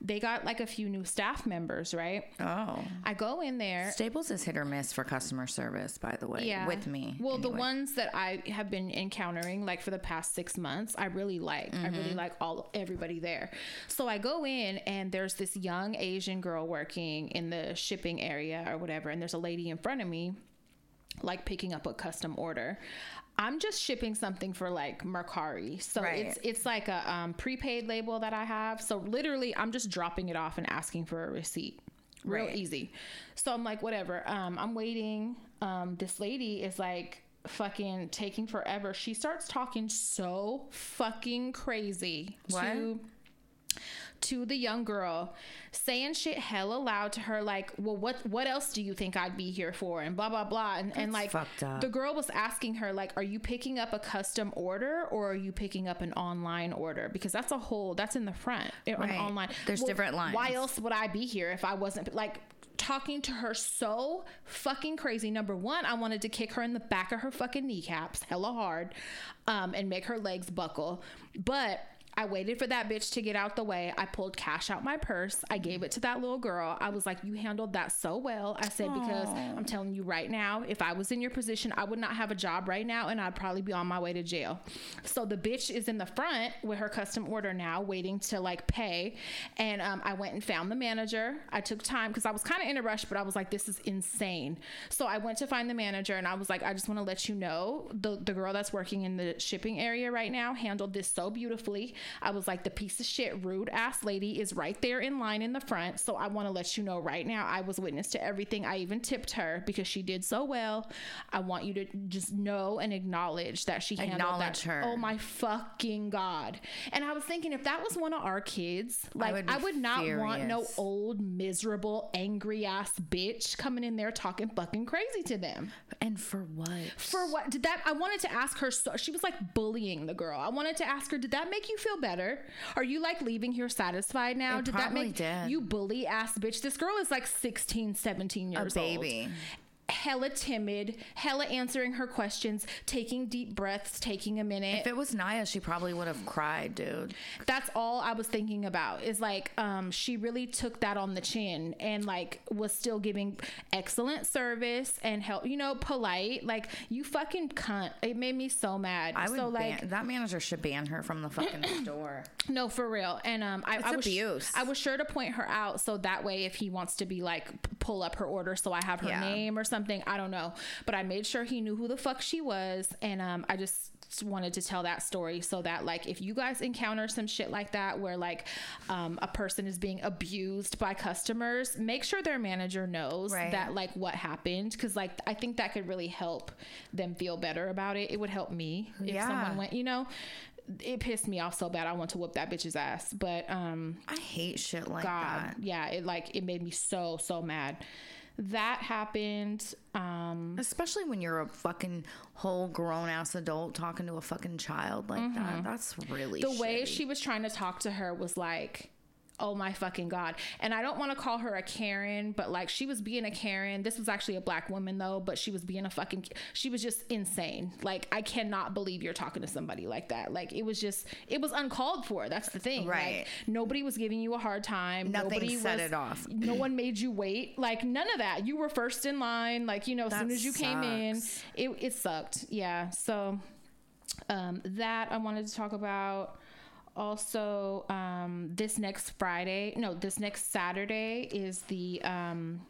They got like a few new staff members, right? Oh, I go in there. Staples is hit or miss for customer service, by the way. Yeah, with me. Well, anyway. the ones that I have been encountering, like for the past six months, I really like. Mm-hmm. I really mm-hmm. like all everybody there. So I go in, and there's this young Asian girl working in the shipping area or whatever, and there's a lady in front of me like picking up a custom order. I'm just shipping something for like Mercari. So right. it's it's like a um, prepaid label that I have. So literally I'm just dropping it off and asking for a receipt. Real right. easy. So I'm like, whatever. Um, I'm waiting. Um, this lady is like fucking taking forever. She starts talking so fucking crazy what? to to the young girl, saying shit hella loud to her, like, well, what what else do you think I'd be here for? And blah blah blah. And, and like the girl was asking her, like, are you picking up a custom order or are you picking up an online order? Because that's a whole that's in the front. Right. online. There's well, different lines. Why else would I be here if I wasn't like talking to her so fucking crazy. Number one, I wanted to kick her in the back of her fucking kneecaps, hella hard, um, and make her legs buckle. But I waited for that bitch to get out the way. I pulled cash out my purse. I gave it to that little girl. I was like, You handled that so well. I said, Aww. Because I'm telling you right now, if I was in your position, I would not have a job right now and I'd probably be on my way to jail. So the bitch is in the front with her custom order now, waiting to like pay. And um, I went and found the manager. I took time because I was kind of in a rush, but I was like, This is insane. So I went to find the manager and I was like, I just want to let you know the, the girl that's working in the shipping area right now handled this so beautifully. I was like, the piece of shit, rude ass lady is right there in line in the front. So I want to let you know right now, I was witness to everything. I even tipped her because she did so well. I want you to just know and acknowledge that she handled acknowledge that. her. Oh my fucking god! And I was thinking, if that was one of our kids, like I would, I would not furious. want no old, miserable, angry ass bitch coming in there talking fucking crazy to them. And for what? For what? Did that? I wanted to ask her. So she was like bullying the girl. I wanted to ask her, did that make you feel better? Are you like leaving here satisfied now? It did that make did. you bully ass bitch? This girl is like 16, 17 years a baby. old hella timid, hella answering her questions, taking deep breaths, taking a minute. If it was Naya, she probably would have cried, dude. That's all I was thinking about. Is like um she really took that on the chin and like was still giving excellent service and help, you know, polite. Like you fucking cunt. It made me so mad. I would so ban, like that manager should ban her from the fucking (clears throat) store. no, for real. And um, I, I was abuse. I was sure to point her out so that way, if he wants to be like pull up her order, so I have her Yeah. name or something. I don't know, but I made sure he knew who the fuck she was, and um, I just wanted to tell that story so that like if you guys encounter some shit like that where like um, a person is being abused by customers make sure their manager knows Right. that like what happened because like i think that could really help them feel better about it it would help me if Yeah. someone went you know it pissed me off so bad. I want to whoop that bitch's ass. But um I hate shit like God, that. yeah, it like it made me so so mad. That happened. Um Especially when you're a fucking whole grown ass adult talking to a fucking child like that. That's really the way she was trying to talk to her was like oh my fucking god. And i don't want to call her a karen but like she was being a karen. This was actually a black woman though but she was being a fucking she was just insane. Like i cannot believe you're talking to somebody like that. Like it was just it was uncalled for. That's the thing. Right. like, nobody was giving you a hard time. Nothing nobody set was, it off. no one made you wait. Like none of that. You were first in line. Like you know as That soon as you came in it, it sucked. Yeah. So um, that I wanted to talk about. Also, um, this next Friday, no, this next Saturday is the um,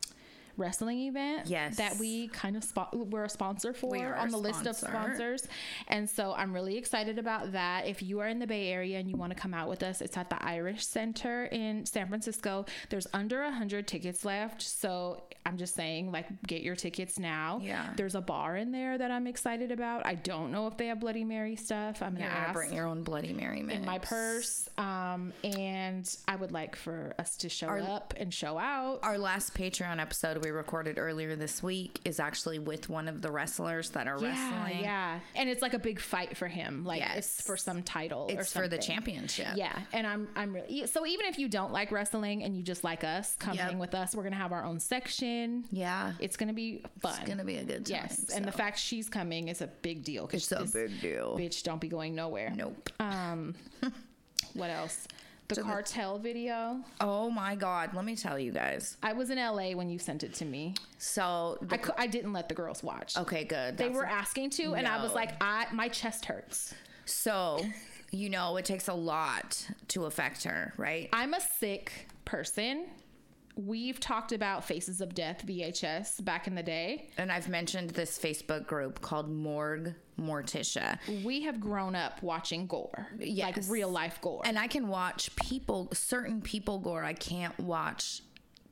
wrestling event Yes. that we kind of spo- we're a sponsor for on the list of sponsors. And so I'm really excited about that. If you are in the Bay Area and you want to come out with us, it's at the Irish Center in San Francisco. There's under a hundred tickets left, so I'm just saying, like, get your tickets now. Yeah. There's a bar in there that I'm excited about. I don't know if they have Bloody Mary stuff. I'm gonna You're gonna ask bring your own Bloody Mary mix. in my purse. Um, and I would like for us to show up and show out. Our last Patreon episode we recorded earlier this week is actually with one of the wrestlers that are yeah, wrestling. yeah, and it's like a big fight for him. Like it's for some title. or It's for the championship. Yeah, and I'm I'm really so even if you don't like wrestling and you just like us coming Yep. with us, we're gonna have our own section. Yeah. It's gonna be fun. It's gonna be a good time. yes, and the fact she's coming is a big deal. It's a big deal. Bitch, don't be going nowhere. Nope. Um, (laughs) what else? The So the- cartel video. Oh my god, let me tell you guys. I was in LA when you sent it to me. So the, I, cou- I didn't let the girls watch. okay, good. They That's- were asking to, and I was like, I my chest hurts. so you know it takes a lot to affect her, right? I'm a sick person. We've talked about Faces of Death VHS back in the day. And I've mentioned this Facebook group called Morgue Morticia. We have grown up watching gore, like real life gore. And I can watch people, certain people gore. I can't watch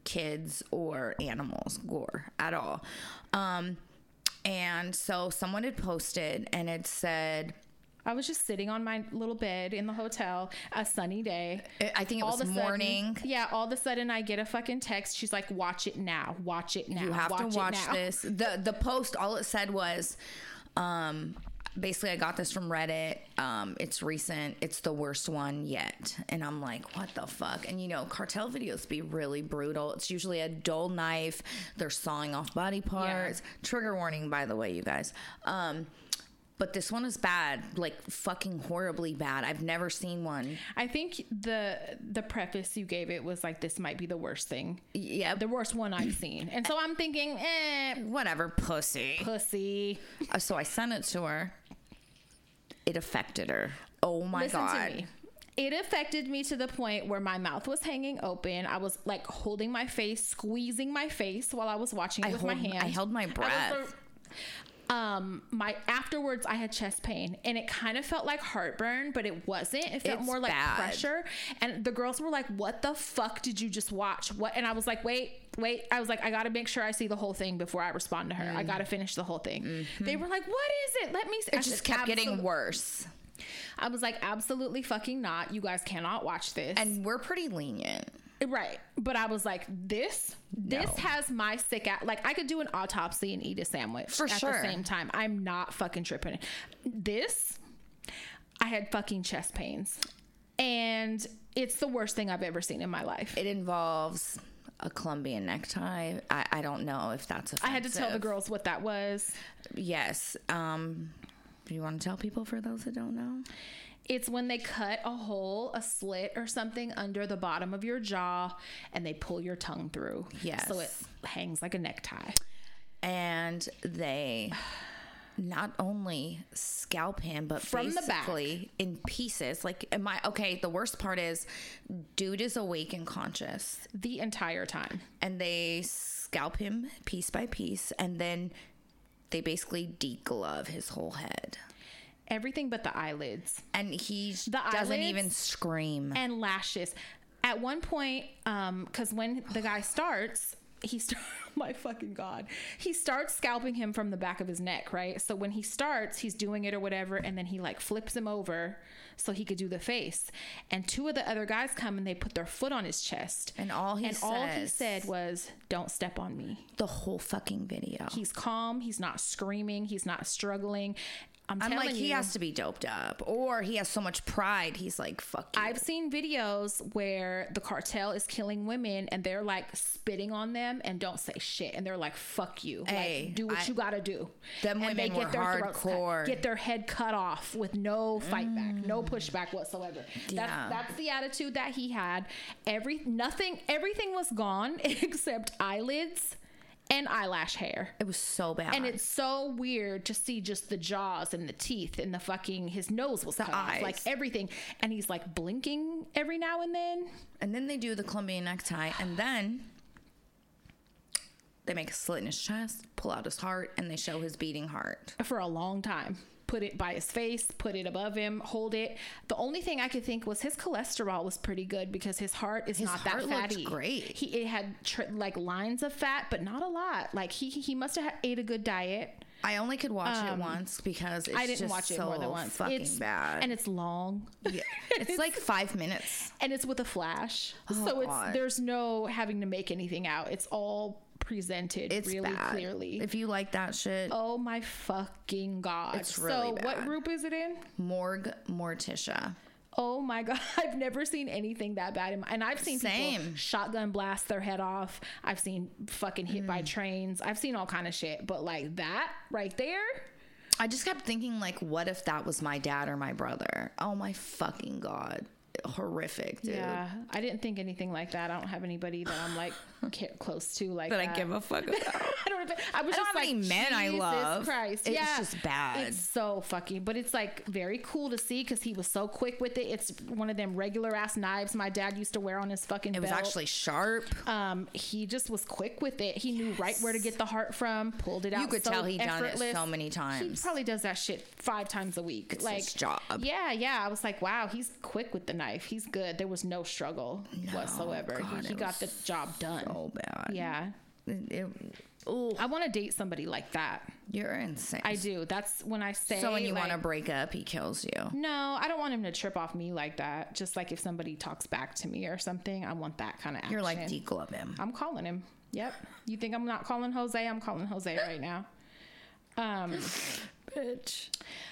kids or animals gore at all. Um, and so someone had posted and it said, I was just sitting on my little bed in the hotel, a sunny day. I think it was of a sudden- morning. yeah, all of a sudden I get a fucking text. She's like, "Watch it now. Watch it now. You have to watch this. The the post all it said was um basically I got this from Reddit. Um it's recent. It's the worst one yet. And I'm like, what the fuck? And you know, cartel videos be really brutal. It's usually a dull knife. They're sawing off body parts. Trigger warning by the way, you guys. Um but this one is bad, like fucking horribly bad. I've never seen one. I think the the preface you gave it was like, "This might be the worst thing, Yeah, the worst one I've seen." And so I'm thinking, "Eh, whatever, pussy. pussy." Uh, so I sent it to her. It affected her. Oh my Listen god. to me. It affected me to the point where my mouth was hanging open. I was like holding my face, squeezing my face while I was watching it I with my hand. I held my breath. Um, my afterwards, I had chest pain, and it kind of felt like heartburn, but it wasn't. It felt It's more like bad. pressure. And the girls were like, "What the fuck did you just watch?" What? And I was like, "Wait." Wait, I was like, I gotta make sure I see the whole thing before I respond to her. I gotta finish the whole thing. They were like, "What is it? Let me." See. Mm-hmm. It just kept getting worse. I was like, absolutely fucking not. You guys cannot watch this. And we're pretty lenient. Right. But I was like, this, this No. has my sick out. Like, I could do an autopsy and eat a sandwich For at sure. the same time. I'm not fucking tripping. This, I had fucking chest pains. And it's the worst thing I've ever seen in my life. It involves a Colombian necktie. I, I don't know if that's offensive. I had to tell the girls what that was. Yes. Um, you want to tell people for those that don't know? It's when they cut a hole, a slit, or something under the bottom of your jaw and they pull your tongue through. Yes. So it hangs like a necktie. And they not only scalp him, but From the back. in pieces. Like, am I okay? The worst part is, dude is awake and conscious, The entire time. and they scalp him piece by piece, and then they basically deglove his whole head. Everything but the eyelids. And he The doesn't eyelids even scream. and lashes. At one point, um, because when the guy starts, he start. (laughs) My fucking god, he starts scalping him from the back of his neck, right? So when he starts, he's doing it or whatever, and then he like flips him over so he could do the face. And two of the other guys come and they put their foot on his chest, And all he and all he said was, "Don't step on me." the whole fucking video. He's calm. He's not screaming. He's not struggling. I'm, I'm like, you, he has to be doped up, or he has so much pride. He's like, fuck you. I've seen videos where the cartel is killing women and they're like spitting on them and don't say shit and they're like fuck you Hey, like do what I- you gotta do Them and women were throats cut, hardcore. get their head cut off with no fight back no mm. pushback whatsoever Yeah. that's, that's the attitude that he had every nothing everything was gone (laughs) except eyelids and eyelash hair it was so bad. and it's so weird to see just the jaws and the teeth and the fucking his nose was cut off, like everything. And he's like blinking every now and then. And then they do the Colombian necktie, and then they make a slit in his chest, pull out his heart, and they show his beating heart. for a long time. Put it by his face, put it above him, hold it. The only thing I could think was his cholesterol was pretty good because his heart is His not heart that fatty. great. He it had tr- like lines of fat, but not a lot. Like he he must have ate a good diet. I only could watch it once because it's Um, I didn't just watch it so more than once. Fucking it's bad. and it's long. Yeah. (laughs) it's like five minutes. and it's with a flash. Oh, so it's there's no having to make anything out. It's all presented It's really bad. clearly. If you like that shit, oh my fucking god. It's really so what group is it in? Morgue Morticia. Oh my god, (laughs) I've never seen anything that bad in my, and I've seen people shotgun blast their head off. I've seen fucking hit Mm. by trains. I've seen all kind of shit, but like that right there, I just kept thinking, like, what if that was my dad or my brother? Oh my fucking god, horrific, dude. yeah, I didn't think anything like that. I don't have anybody that I'm like close to like That I give a fuck about. (laughs) I don't. Even, I was I just like, men I Jesus love. Christ, It's yeah, just bad. It's so fucking, but it's like very cool to see because he was so quick with it. It's one of them regular ass knives my dad used to wear on his fucking. It was actually sharp. Um, he just was quick with it. He knew right where to get the heart from. Pulled it out. You could so tell he done it so many times. He probably does that shit five times a week. It's like his job. Yeah, yeah. I was like, wow, he's quick with the knife. He's good. There was no struggle whatsoever. God, he he got the job done. Oh bad. Yeah. Ooh, I want to date somebody like that. you're insane. I do. That's when I say. So when you want to break up, he kills you. No, I don't want him to trip off me like that. Just like if somebody talks back to me or something, I want that kind of action. You're like deglove him. I'm calling him. Yep. You think I'm not calling Jose? I'm calling Jose right now. Um, (laughs) Bitch.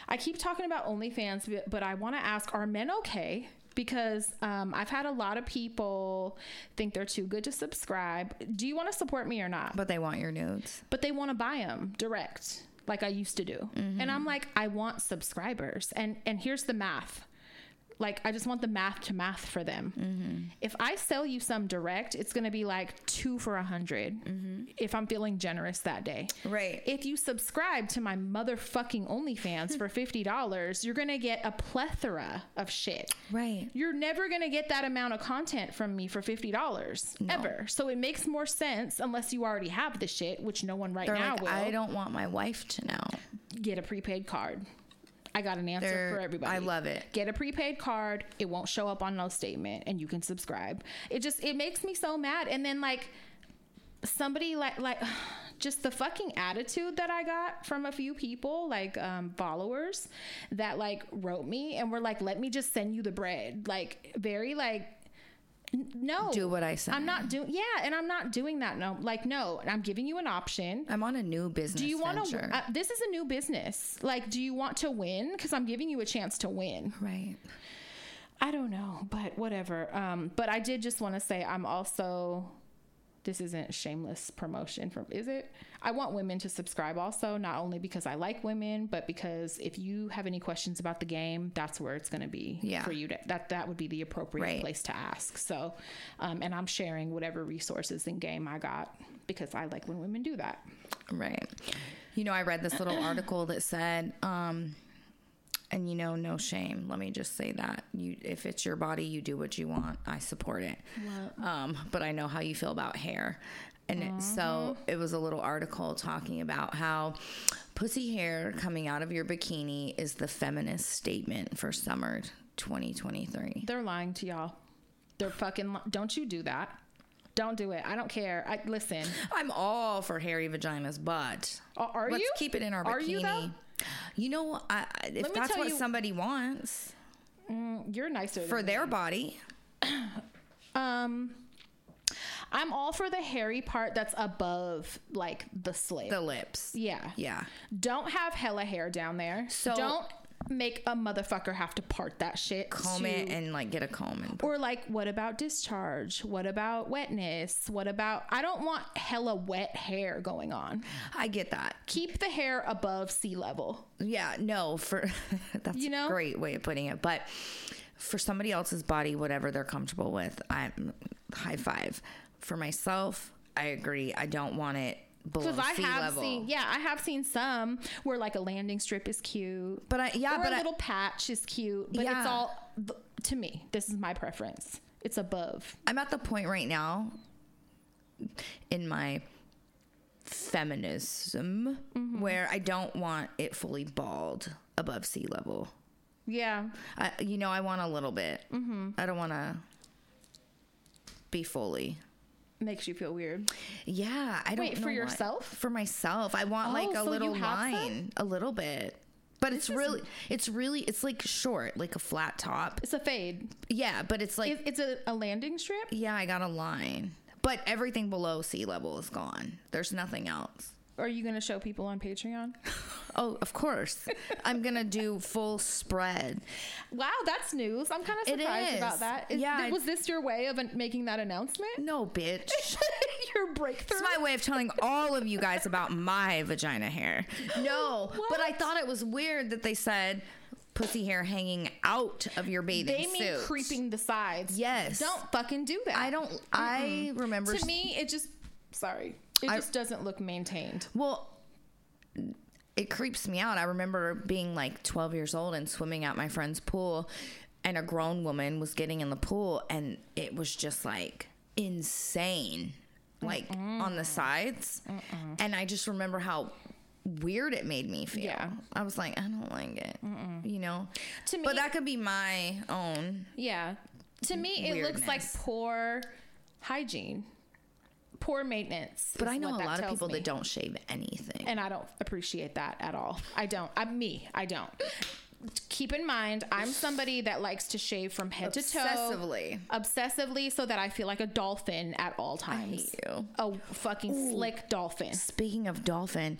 I keep talking about OnlyFans, but- but I want to ask: Are men okay? Because um, I've had a lot of people think they're too good to subscribe. Do you want to support me or not? But they want your nudes. but they want to buy them direct like i used to do and i'm like i want subscribers and and here's the math like i just want the math to math for them mm-hmm. if i sell you some direct it's going to be like two for a 100 mm-hmm. if i'm feeling generous that day Right. if you subscribe to my motherfucking OnlyFans for $50, you're going to get a plethora of shit. Right. You're never going to get that amount of content from me for $50 ever. So it makes more sense unless you already have the shit, which no one right They're now like, will. I don't want my wife to know. get a prepaid card. I got an answer They're- for everybody. I love it. Get a prepaid card. It won't show up on no statement and you can subscribe. It just it makes me so mad. And then like somebody like like (sighs) just the fucking attitude that I got from a few people, like um, followers, that like wrote me and were like, "Let me just send you the bread." Like very like, no, Do what I say. I'm not doing. Yeah, and I'm not doing that. No, like no, I'm giving you an option. I'm on a new business Do you want to? Uh, this is a new business. Like, do you want to win? Because I'm giving you a chance to win. right. I don't know, but whatever. Um, but I did just want to say I'm also this isn't shameless promotion from is it i want women to subscribe also not only because i like women but because if you have any questions about the game that's where it's going to be Yeah. for you to that that would be the appropriate Right. place to ask so um, and i'm sharing whatever resources in game i got because i like when women do that Right. You know, I read this little article that said, um, and you know, no shame. Let me just say that you, if it's your body, you do what you want. I support it. Um, but I know how you feel about hair, and it, so it was a little article talking about how pussy hair coming out of your bikini is the feminist statement for summer 2023. they're lying to y'all they're fucking li- don't you do that don't do it i don't care i listen I'm all for hairy vaginas, but are let's you keep it in our bikini. are you though You know, I, if that's what you- somebody wants you're nicer for me. their body, (coughs) Um, I'm all for the hairy part that's above like the slit. the lips. yeah. Yeah. Don't have hella hair down there. So- don't make a motherfucker have to part that shit. Comb to- it and like get a comb and or like, what about discharge? What about wetness? What about? I don't want hella wet hair going on. I get that. Keep the hair above sea level. Yeah, no, for (laughs) that's You know? a great way of putting it. But for somebody else's body, whatever they're comfortable with, I'm high five. For myself, I agree. I don't want it Because I sea have level. seen, yeah, I have seen some where like a landing strip is cute. but I yeah, or but a I, little patch is cute, but Yeah. it's all to me. This is my preference. It's above. I'm at the point right now in my feminism Mm-hmm. where I don't want it fully bald above sea level. Yeah, I, you know, I want a little bit. Mm-hmm. I don't want to be fully. Makes you feel weird. Yeah, I don't Wait, for why. yourself? For myself, I want Oh, like a oh, so little have some? line, a little bit. But it's is- really, it's really, it's like short, like a flat top. It's a fade. Yeah, but it's like, it's a, a landing strip. yeah, I got a line. But everything below sea level is gone. There's nothing else. Are you going to show people on Patreon? Oh, of course. I'm gonna do full spread. Wow, that's news. I'm kind of surprised is. about that. Is- Yeah, was this your way of an- making that announcement? No, bitch. (laughs) your breakthrough. It's my way of telling all of you guys about my vagina hair. No, but I thought it was weird that they said pussy hair hanging out of your bathing suit. they mean creeping the sides. Yes. Don't fucking do that. I don't. I remember. To me, it just. Sorry. It I- just doesn't look maintained. Well, it creeps me out. I remember being like 12 years old and swimming at my friend's pool, and a grown woman was getting in the pool, and it was just like insane, like on the sides. And I just remember how weird it made me feel. Yeah. I was like, I don't like it, you know? To me, But that could be my own. yeah. To me, it looks like poor hygiene, poor maintenance. But I know a lot of people me. that don't shave anything. and I don't appreciate that at all. I don't. I'm me. I don't. Keep in mind, I'm somebody that likes to shave from head to toe, Obsessively. obsessively, so that I feel like a dolphin at all times. I hate you. A fucking slick dolphin. Speaking of dolphin,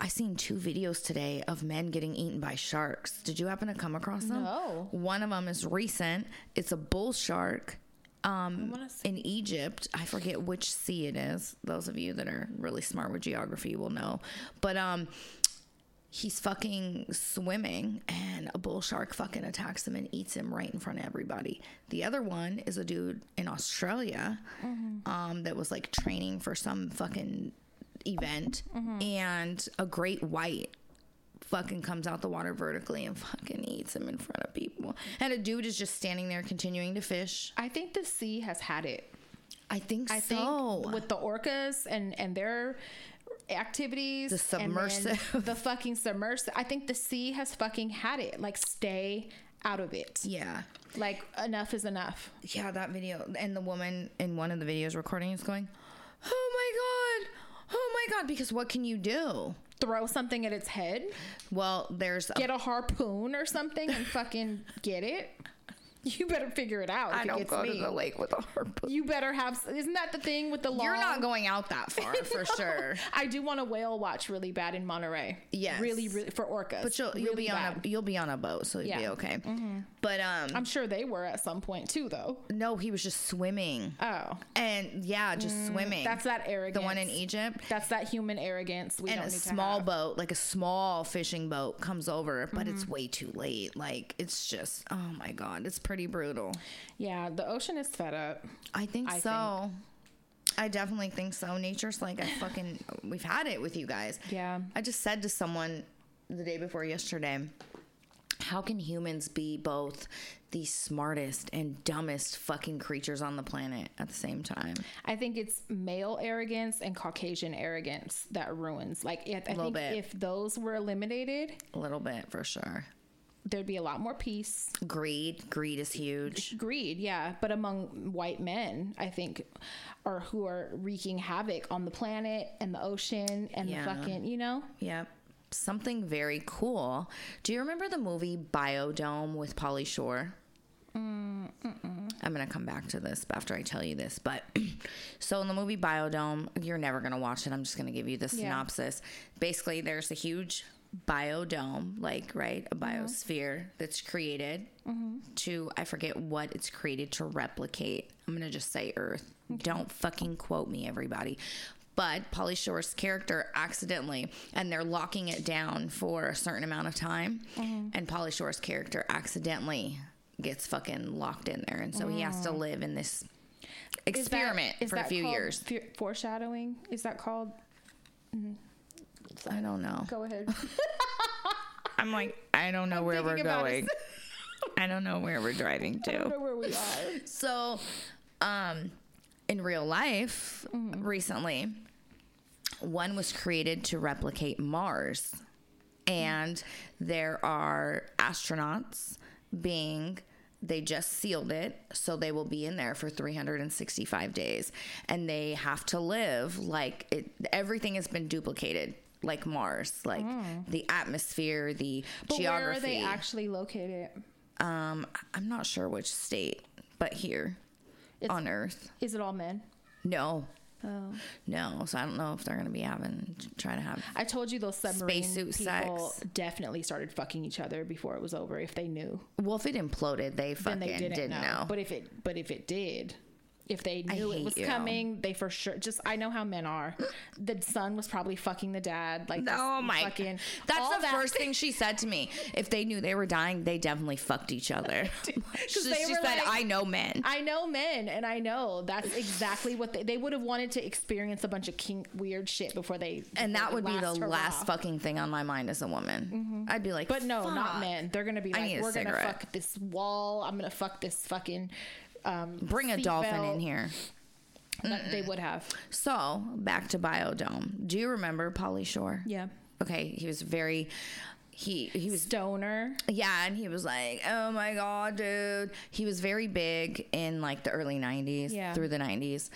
I seen two videos today of men getting eaten by sharks. Did you happen to come across them? No. One of them is recent. It's a bull shark um, in Egypt. I forget which sea it is. Those of you that are really smart with geography will know. But um, he's fucking swimming, and a bull shark fucking attacks him and eats him right in front of everybody. The other one is a dude in Australia um, that was like training for some fucking event, and a great white fucking comes out the water vertically and fucking eats him in front of people. And a dude is just standing there continuing to fish. I think the sea has had it. I think I so. think with the orcas and and their activities, The submersive. the fucking submersive. I think the sea has fucking had it. Like, stay out of it. yeah. Like, enough is enough. Yeah, that video. And the woman in one of the videos recording is going, Oh my God. Oh my God. Because what can you do? Throw something at its head, Well, there's a get a harpoon or something, and fucking get it. You better figure it out. I don't go me. to the lake with a harpoon. You better have. Isn't that the thing with the long? You're not going out that far for (laughs) sure. I do want a whale watch really bad in Monterey. Yes. really, really for orcas. But you'll you'll Really be on a you'll be on a boat, so you'll be Yeah. okay. Mm-hmm. But um, I'm sure they were at some point too, though. no, he was just swimming, Oh, and yeah, just swimming. that's that arrogance. the one in Egypt. That's that human arrogance. We and don't a small have. boat, like a small fishing boat, comes over, but Mm-hmm. it's way too late. Like it's just, oh my god, it's pretty brutal. Yeah, the ocean is fed up. I think I so. I definitely think so. Nature's like I fucking we've had it with you guys. Yeah. I just said to someone the day before yesterday, how can humans be both the smartest and dumbest fucking creatures on the planet at the same time? I think it's male arrogance and Caucasian arrogance that ruins. Like, if, I think bit. if those were eliminated, A little bit for sure. there'd be a lot more peace. Greed, greed is huge. Greed, yeah, but among white men, I think, are who are wreaking havoc on the planet and the ocean and Yeah. the fucking, you know. Yep. Something very cool. Do you remember the movie Biodome with Pauly Shore? Mm, I'm gonna come back to this after I tell you this, but (clears throat) so in the movie Biodome, you're never gonna watch it. I'm just gonna give you the Yeah. synopsis. Basically, there's a huge biodome, like right, a mm-hmm. biosphere that's created mm-hmm. to I forget what it's created to replicate. I'm gonna just say Earth. Don't fucking quote me, everybody. But Pauly Shore's character accidentally, and they're locking it down for a certain amount of time, and Pauly Shore's character accidentally gets fucking locked in there, and so he has to live in this experiment is for a few years. fe- foreshadowing is that called? I don't know. Go ahead. (laughs) I'm like, I don't know where we're thinking about it. going. I don't know where we're driving (laughs) I don't to. know where we are. So, um, in real life, Mm-hmm. recently, one was created to replicate Mars, and there are astronauts being. They just sealed it, so they will be in there for 365 days, and they have to live like it. Everything has been duplicated, like Mars, like the atmosphere, the Mm. But geography. where are they actually located? Um, I'm not sure which state, but here It's- on Earth. Is it all men? No, Oh. no. So I don't know if they're gonna be having trying to have. I told you those submarine Spacesuit people sex. definitely started fucking each other before it was over. If they knew, Well, if it imploded, they then fucking they didn't, didn't, know. know. But if it, but if it did, if they knew it was you. coming, they for sure. Just I know how men are. The son was probably fucking the dad. Like Oh my! fucking. That's the that- first thing she said to me. If they knew they were dying, they definitely fucked each other. (laughs) she they she said, like- "I know men." I know men, and I know that's exactly what they, they would have wanted to experience a bunch of kink weird shit before they. and before that would be the last fucking thing on my mind as a woman. Mm-hmm. I'd be like, But no, not men. They're gonna be like, we're gonna fuck this wall. I'm gonna fuck this fucking. Um, Bring a dolphin belt." in here. They would have. So back to Biodome. Do you remember Pauly Shore? Yeah. Okay, he was very. He he was Stoner. Yeah, and he was like, "Oh my god, dude!" He was very big in like the early '90s Yeah. Mm-hmm. through the '90s.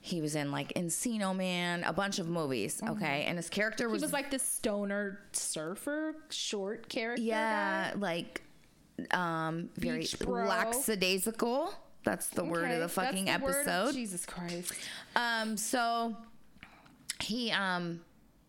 He was in like Encino Man, a bunch of movies. Okay, and his character Mm-hmm. He was, was like the stoner surfer, short character. yeah, guy. like um very lackadaisical. That's the word of the fucking the episode. Jesus Christ. Um, so he um,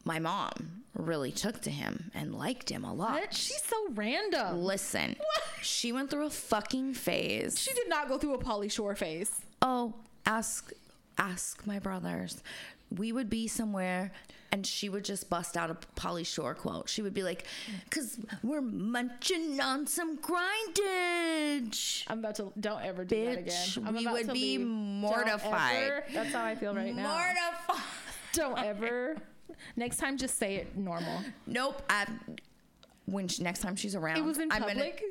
my mom really took to him and liked him a lot. What? She's so random. Listen, she went through a fucking phase. She did not go through a Pauly Shore phase. oh, ask ask my brothers. We would be somewhere and she would just bust out a Pauly Shore quote. She would be like, "Cause we're munching on some grindage." I'm about to. Don't ever do that again. Bitch, I'm we about would to be leave. Mortified. That's how I feel right now. Mortified. Don't ever. Next time, just say it normal. Nope. I, when she, next time she's around, It was in I'm gonna- public?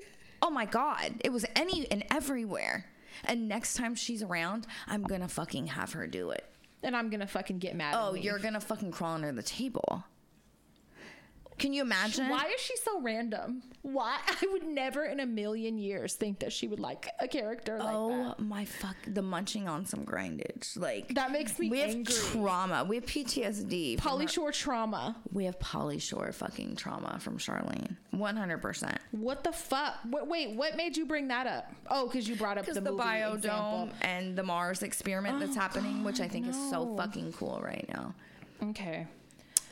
oh my god! It was any and everywhere. And next time she's around, I'm gonna fucking have her do it. And I'm gonna fucking get mad. Oh, you're gonna fucking crawl under the table. Can you imagine? Why is she so random? Why (laughs) I would never in a million years think that she would like a character like Oh that. my fuck! The munching on some grindage, like That makes me we have trauma. We have PTSD. from Polly her- Shore trauma. we have Pauly Shore fucking trauma from Charlene. One hundred percent. What the fuck? Wait, wait, what made you bring that up? Oh, because you brought up the, Because the, biodome example. and the Mars experiment that's oh, happening, which I think is so fucking cool right now. Okay.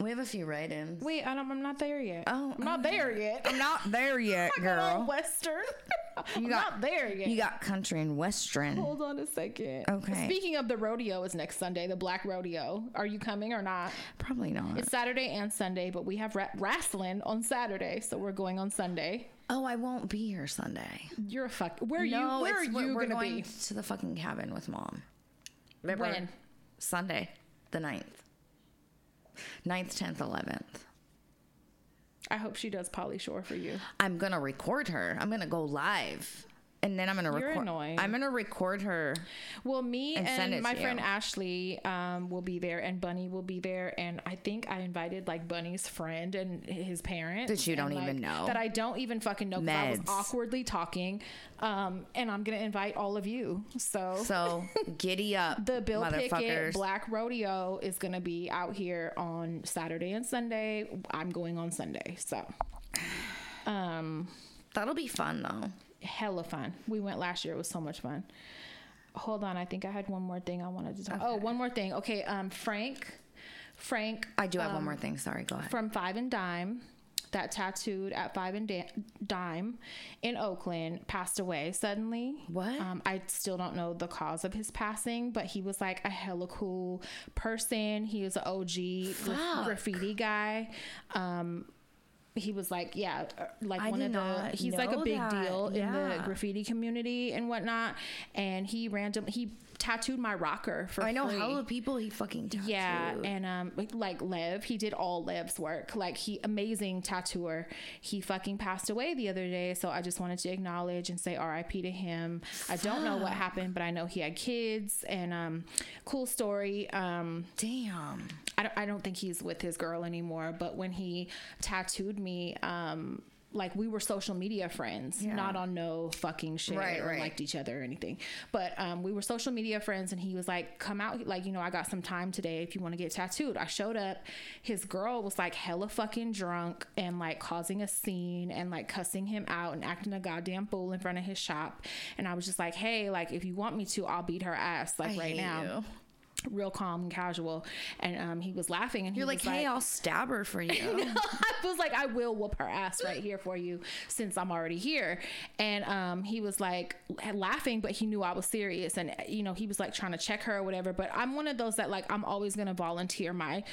We have a few write-ins. Wait, I don't, I'm not there yet. Oh, I'm not oh. there yet. I'm not there (laughs) yet, I got all girl. Western. (laughs) I'm got- not there yet. You got country and western. Hold on a second. Okay. Speaking of the rodeo, is next Sunday, the Black Rodeo. Are you coming or not? Probably not. It's Saturday and Sunday, but we have ra- wrestling on Saturday, so we're going on Sunday. oh, I won't be here Sunday. You're a fuck. Where are you? Where are you we're gonna going be? to the fucking cabin with mom. Remember? When? Sunday, the 9th. 9th, 10th, 11th. I hope she does Pauly Shore for you. I'm gonna record her. I'm gonna go live, and then I'm gonna record. You're record. annoying. I'm gonna record her. Well, me And and, my friend you. Ashley um, will be there, and Bunny will be there, and I think I invited like Bunny's friend and his parents That you don't and, even like, know. that I don't even fucking know. I was awkwardly talking, um, and I'm gonna invite all of you. So. (laughs) So giddy up, (laughs) the Bill Pickett. Black Rodeo is going to be out here on Saturday and Sunday. I'm going on Sunday, so um, That'll be fun though. Hella fun. We went last year; it was so much fun. Hold on, I think I had one more thing I wanted to talk. Oh, one more thing. Okay, um, Frank, Frank. I do have one um, more thing. Sorry, go ahead. from Five and Dime that tattooed at Five and da- Dime in Oakland passed away suddenly. What? Um, I still don't know the cause of his passing, but he was like a hella cool person. He was an OG graffiti guy. Um, he was like, yeah, uh, like I one of the. He's like a big that. deal in the graffiti community and whatnot. And he random he tattooed my rocker for I know free. hella people he fucking tattooed. Yeah, and um, like- like Lev, he did all Lev's work. Like he, amazing tattooer. He fucking passed away the other day, so I just wanted to acknowledge and say R.I.P. to him. I don't know what happened, but I know he had kids, and um, cool story. Um, Damn. I don't, I don't think he's with his girl anymore, but when he tattooed me, um, like we were social media friends, Yeah. not on no fucking shit Right, or right. liked each other or anything. But um, we were social media friends, and he was like, "Come out, like you know, I got some time today if you want to get tattooed." I showed up. His girl was like hella fucking drunk and like causing a scene and like cussing him out and acting a goddamn fool in front of his shop. And I was just like, "Hey, like if you want me to, I'll beat her ass like I right now." you. Real calm and casual, and um, he was laughing, and he You're like, hey, I'll stab her for (laughs) you. I was like, I will whoop her ass right here for you since I'm already here. And um, he was like laughing, but he knew I was serious. And, you know, he was like trying to check her or whatever. But I'm one of those that like, I'm always going to volunteer my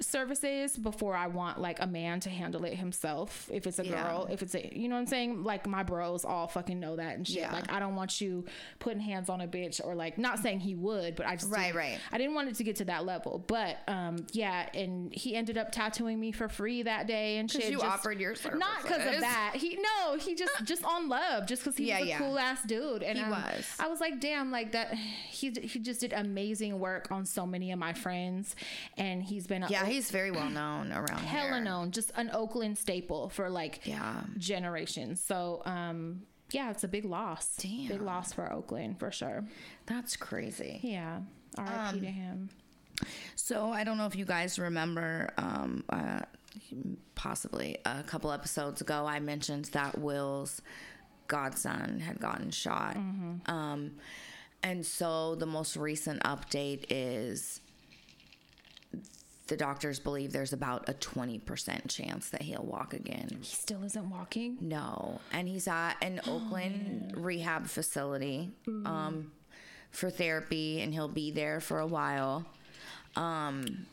services before I want like a man to handle it himself. If it's a Yeah. girl, if it's a, you know what I'm saying? Like my bros all fucking know that and shit. Yeah. Like, I don't want you putting hands on a bitch or like, not saying he would, but I just, Right, right. I didn't want it to get to that level. But um, yeah, and he ended up tattooing me for free that day and shit. You just- offered your services. not because of that. He no, he just just on love, just because he Yeah, was a yeah. cool ass dude. And He um, was. I was like, damn, like that. (sighs) He he just did amazing work on so many of my friends, and he's been a Yeah, he's very well known around hella here. known, just an Oakland staple for like Yeah. generations. So um. Yeah, it's a big loss. Big loss for Oakland for sure. That's crazy. Yeah. R.I.P. Um, to him. So I don't know if you guys remember, um, uh, possibly a couple episodes ago, I mentioned that Will's godson had gotten shot. Um, and so the most recent update is the doctors believe there's about a 20% chance that he'll walk again. He still isn't walking. No, and he's at an Oakland rehab facility um, for therapy, and he'll be there for a while. Um,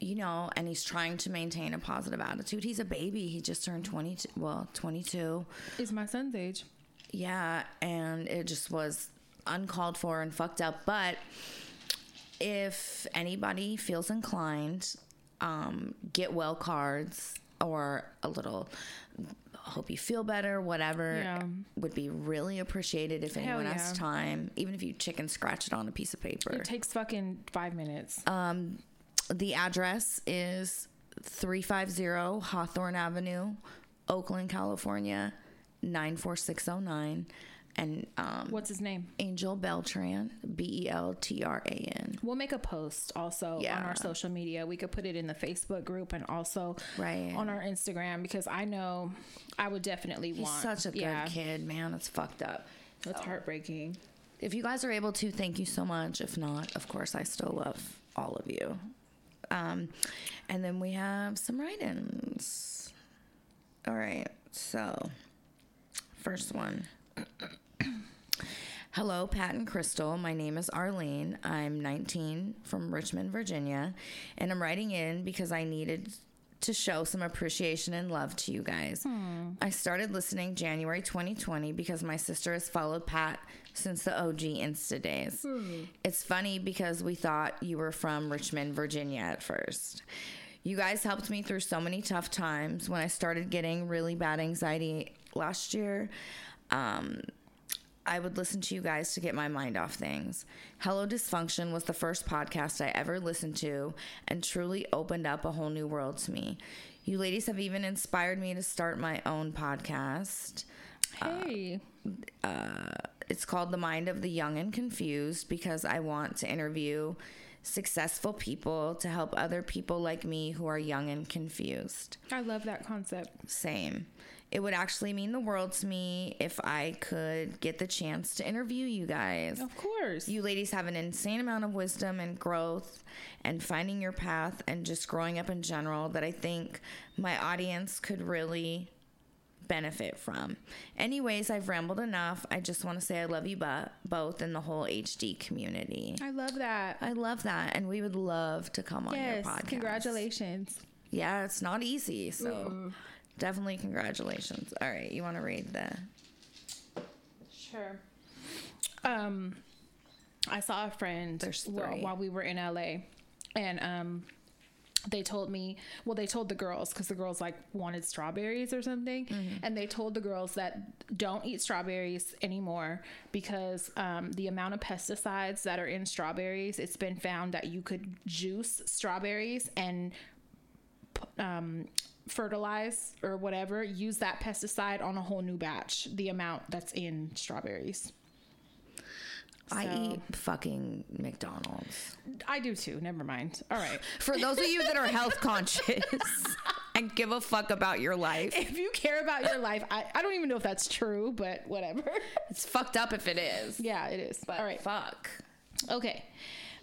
you know, and he's trying to maintain a positive attitude. He's a baby. He just turned 22, well, 22. Is my son's age. Yeah, and it just was uncalled for and fucked up. But if anybody feels inclined, um, get well cards or a little hope you feel better, whatever Yeah. would be really appreciated if anyone yeah. has time, even if you chicken scratch it on a piece of paper. It takes fucking five minutes. Uh, the address is 350 Hawthorne Avenue, Oakland, California, 94609. And um, What's his name? Angel Beltran, B E L T R A N. We'll make a post also on our social media. We could put it in the Facebook group and also Right. on our Instagram because I know I would definitely He's want. such a good yeah, kid, man. It's fucked up. It's heartbreaking. If you guys are able to, thank you so much. If not, of course, I still love all of you. Um, and then we have some write ins. All right. So, first one. (coughs) Hello, Pat and Crystal. My name is Arlene. I'm 19 from Richmond, Virginia, and I'm writing in because I needed to show some appreciation and love to you guys. Hmm. I started listening January 2020 because my sister has followed Pat since the OG Insta days. Hmm. It's funny because we thought you were from Richmond, Virginia at first. You guys helped me through so many tough times when I started getting really bad anxiety last year. Um, I would listen to you guys to get my mind off things. Hello Dysfunction was the first podcast I ever listened to and truly opened up a whole new world to me. You ladies have even inspired me to start my own podcast. Hey, It's called The Mind of the Young and Confused because I want to interview successful people to help other people like me who are young and confused. I love that concept. Same. It would actually mean the world to me if I could get the chance to interview you guys. Of course. You ladies have an insane amount of wisdom and growth and finding your path and just growing up in general that I think my audience could really benefit from. Anyways, I've rambled enough. I just want to say I love you bo- both and the whole HD community. I love that. I love that and we would love to come on your yes. podcast. Congratulations. Yeah, it's not easy, so definitely congratulations. All right, you want to read the Sure. Um, I saw a friend three. while we were in LA, and um, they told me, well, they told the girls because the girls like wanted strawberries or something, and they told the girls that don't eat strawberries anymore because um, the amount of pesticides that are in strawberries, it's been found that you could juice strawberries and um, fertilize or whatever, use that pesticide on a whole new batch, the amount that's in strawberries. I So- eat fucking McDonald's. I do too. Never mind. All right. (laughs) For those of you that are health conscious (laughs) and give a fuck about your life, If you care about your life, I, I don't even know if that's true, but whatever. it's fucked up if it is. yeah, it is. But All right. fuck. Okay.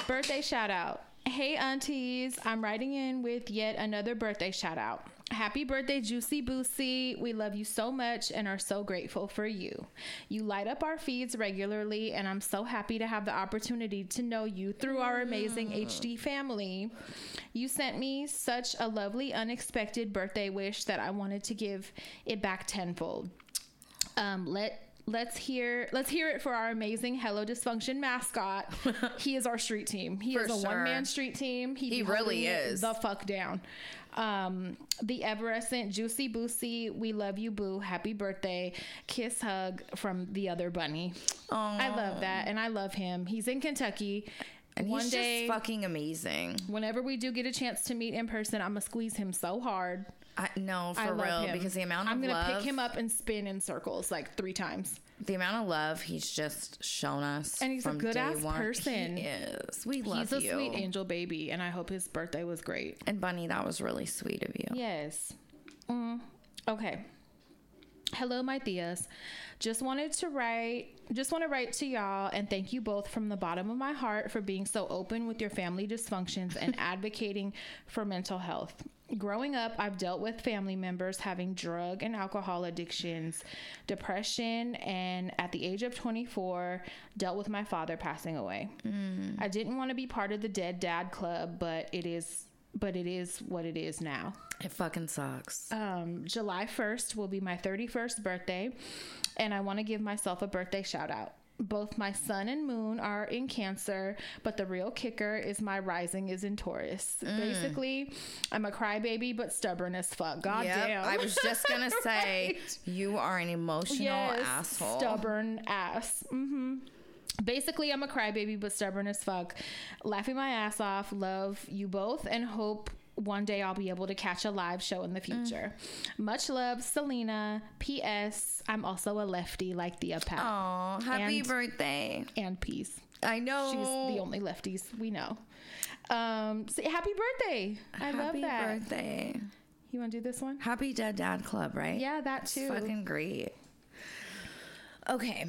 Birthday shout out. Hey, aunties. I'm writing in with yet another birthday shout out. Happy birthday, Juicy Boosie. We love you so much and are so grateful for you. You light up our feeds regularly, and I'm so happy to have the opportunity to know you through our amazing HD family. You sent me such a lovely, unexpected birthday wish that I wanted to give it back tenfold. Um, let let's hear let's hear it for our amazing Hello Dysfunction mascot. (laughs) he is our street team. He For is a sure. one man street team. He be really is the fuck down. Um, the Everescent Juicy Boosie, we love you, boo. Happy birthday. Kiss hug from the other bunny. I love that, and I love him. He's in Kentucky. And One he's day, just fucking amazing. whenever we do get a chance to meet in person, I'm gonna squeeze him so hard. I, no, for I real, because the amount of I'm gonna love, pick him up and spin in circles like three times. The amount of love he's just shown us, And he's a good ass one. person. He is. We love He's a sweet angel baby, and I hope his birthday was great. And Bunny, that was really sweet of you. Yes. Mm, okay. Hello, my Tías. Just wanted to write, just want to write to y'all and thank you both from the bottom of my heart for being so open with your family dysfunctions and (laughs) advocating for mental health. Growing up, I've dealt with family members having drug and alcohol addictions, depression, and at the age of 24, dealt with my father passing away. I didn't want to be part of the dead dad club, but it is but it is what it is now It fucking sucks. um, July 1st will be my 31st birthday, and I want to give myself a birthday shout out. Both my sun and moon are in Cancer, but the real kicker is my rising is in Taurus. Basically, I'm a crybaby but stubborn as fuck. God Yep, damn. I was just gonna (laughs) say Right. you are an emotional yes, asshole. stubborn ass. hmm Basically, I'm a crybaby but stubborn as fuck. Laughing my ass off. Love you both and hope one day I'll be able to catch a live show in the future. Much love, Selena. P.S. I'm also a lefty like Tía Pat. Oh, happy And- birthday. And peace. I know. She's the only lefties we know. Um, so happy birthday. I love that. happy birthday. You want to do this one? Happy Dead Dad Club, right? Yeah, that It's too. fucking great. Okay.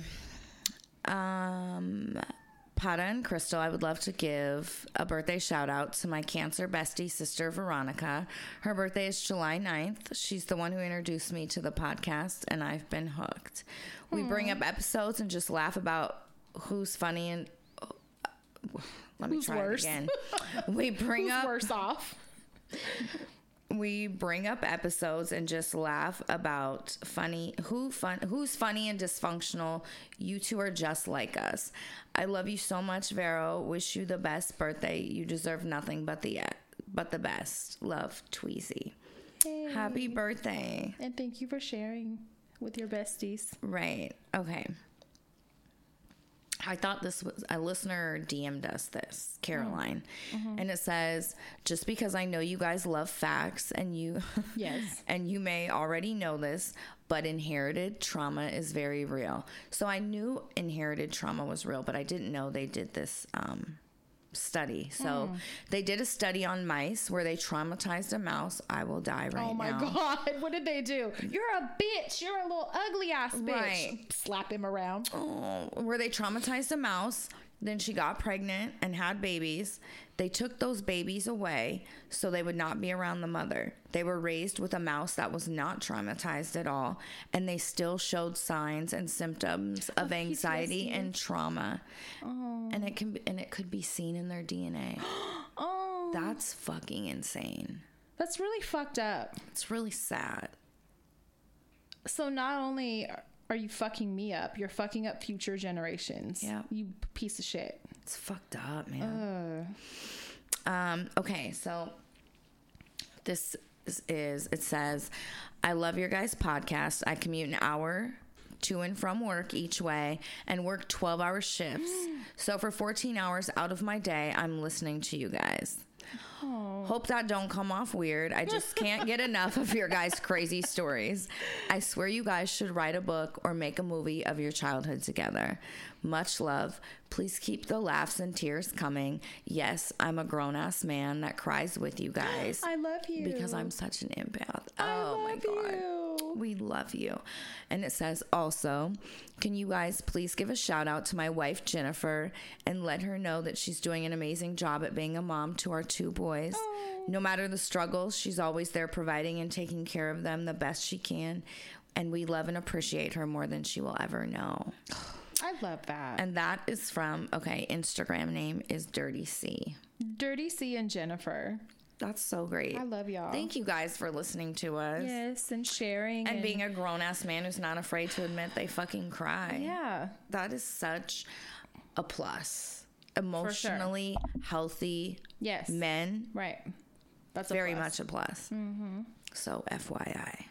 Um Pata and Crystal, I would love to give a birthday shout out to my cancer bestie sister Veronica. Her birthday is July 9th. She's the one who introduced me to the podcast and I've been hooked. We bring up episodes and just laugh about who's funny and uh, let me Who's try worse? again. We (laughs) bring Who's up worse off? (laughs) we bring up episodes and just laugh about funny who fun who's funny and dysfunctional. You two are just like us. I love you so much vero. Wish you the best birthday. You deserve nothing but the but the best. Love tweezy. Hey. happy birthday. And thank you for sharing with your besties. right. Okay I thought this was a listener DM'd us this, Carolyn. And it says, just because I know you guys love facts and you (laughs) Yes. and you may already know this, but inherited trauma is very real. So I knew inherited trauma was real, but I didn't know they did this um, study. So hmm. they did a study on mice where they traumatized a mouse. I will die right now. Oh my now. god, (laughs) what did they do? You're a bitch. You're a little ugly ass bitch. Right. Slap him around. Oh, where they traumatized a mouse. Then she got pregnant and had babies. They took those babies away so they would not be around the mother. They were raised with a mouse that was not traumatized at all, and they still showed signs and symptoms oh, of anxiety and trauma. Oh. And it can be, and it could be seen in their DNA. (gasps) Oh. That's fucking insane. That's really fucked up. It's really sad. So not only are you fucking me up, you're fucking up future generations. Yeah. You piece of shit. It's fucked up, man. Uh, Um, okay, so this is, is it says, I love your guys' podcast. I commute an hour to and from work each way and work 12 hour shifts. (gasps) so for 14 hours out of my day, I'm listening to you guys. Oh. Hope that don't come off weird. I just can't get enough of your guys' crazy stories. I swear you guys should write a book or make a movie of your childhood together. Much love. Please keep the laughs and tears coming. Yes, I'm a grown ass man that cries with you guys I love you. because I'm such an empath. I oh my god. you. We love you. And it says also, can you guys please give a shout out to my wife Jennifer and let her know that she's doing an amazing job at being a mom to our two boys. Oh. No matter the struggles, she's always there providing and taking care of them the best she can. And we love and appreciate her more than she will ever know. (sighs) I love that. And that is from, okay, Instagram name is Dirty C. Dirty C and Jennifer. That's so great. I love y'all. Thank you guys for listening to us. Yes, and sharing And being a grown ass man who's not afraid to admit they fucking cry. yeah. That is such a plus. Emotionally healthy Yes. men, Right. That's very plus. much a plus. Mm-hmm. So, FYI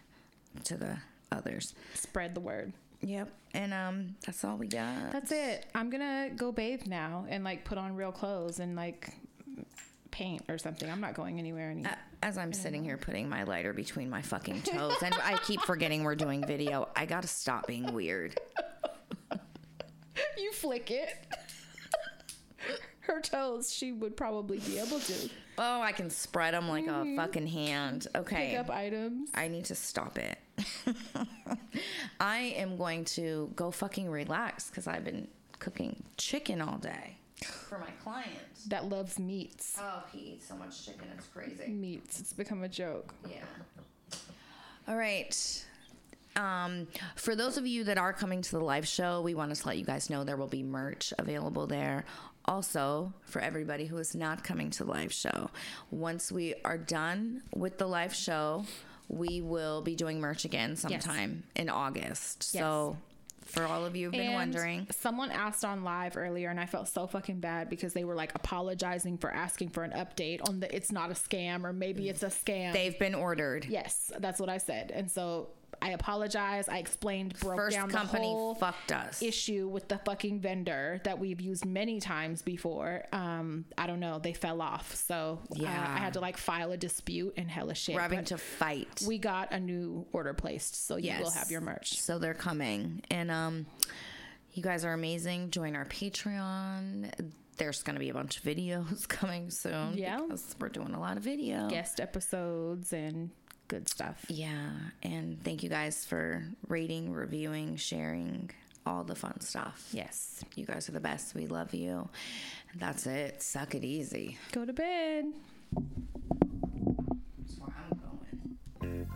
to the others. Spread the word. Yep. And um, that's all we got. That's it. I'm gonna go bathe now and like put on real clothes and like paint or something. I'm not going anywhere any. A- As I'm sitting here putting my lighter between my fucking toes, and I keep forgetting we're doing video, I gotta stop being weird. (laughs) you flick it. Her toes, she would probably be able to Oh, I can spread them like a fucking hand. Okay. pick up items. I need to stop it. (laughs) I am going to go fucking relax because I've been cooking chicken all day for my clients. That loves meats. Oh, he eats so much chicken, it's crazy. Meats. It's become a joke. Yeah. All right. Um, for those of you that are coming to the live show, we want to let you guys know there will be merch available there. Also, for everybody who is not coming to the live show, once we are done with the live show, we will be doing merch again sometime in August. Yes. So, for all of you who've been And wondering, Someone asked on live earlier, and I felt so fucking bad because they were like apologizing for asking for an update on the it's not a scam or maybe it's a scam. they've been ordered. yes, that's what I said. And so I apologize. I explained, broke First down company the whole fucked us. issue with the fucking vendor that we've used many times before. Um, I don't know. They fell off, so uh, Yeah. I had to like file a dispute and hella shit. We're having but to fight. we got a new order placed, so you will have your merch. So they're coming. And um you guys are amazing. Join our Patreon. There's going to be a bunch of (laughs) videos coming soon. Yeah. Because we're doing a lot of video. Guest episodes and good stuff. Yeah. And thank you guys for rating, reviewing, sharing, all the fun stuff. Yes. You guys are the best. We love you. That's it. Suck it easy. Go to bed. That's where I'm going.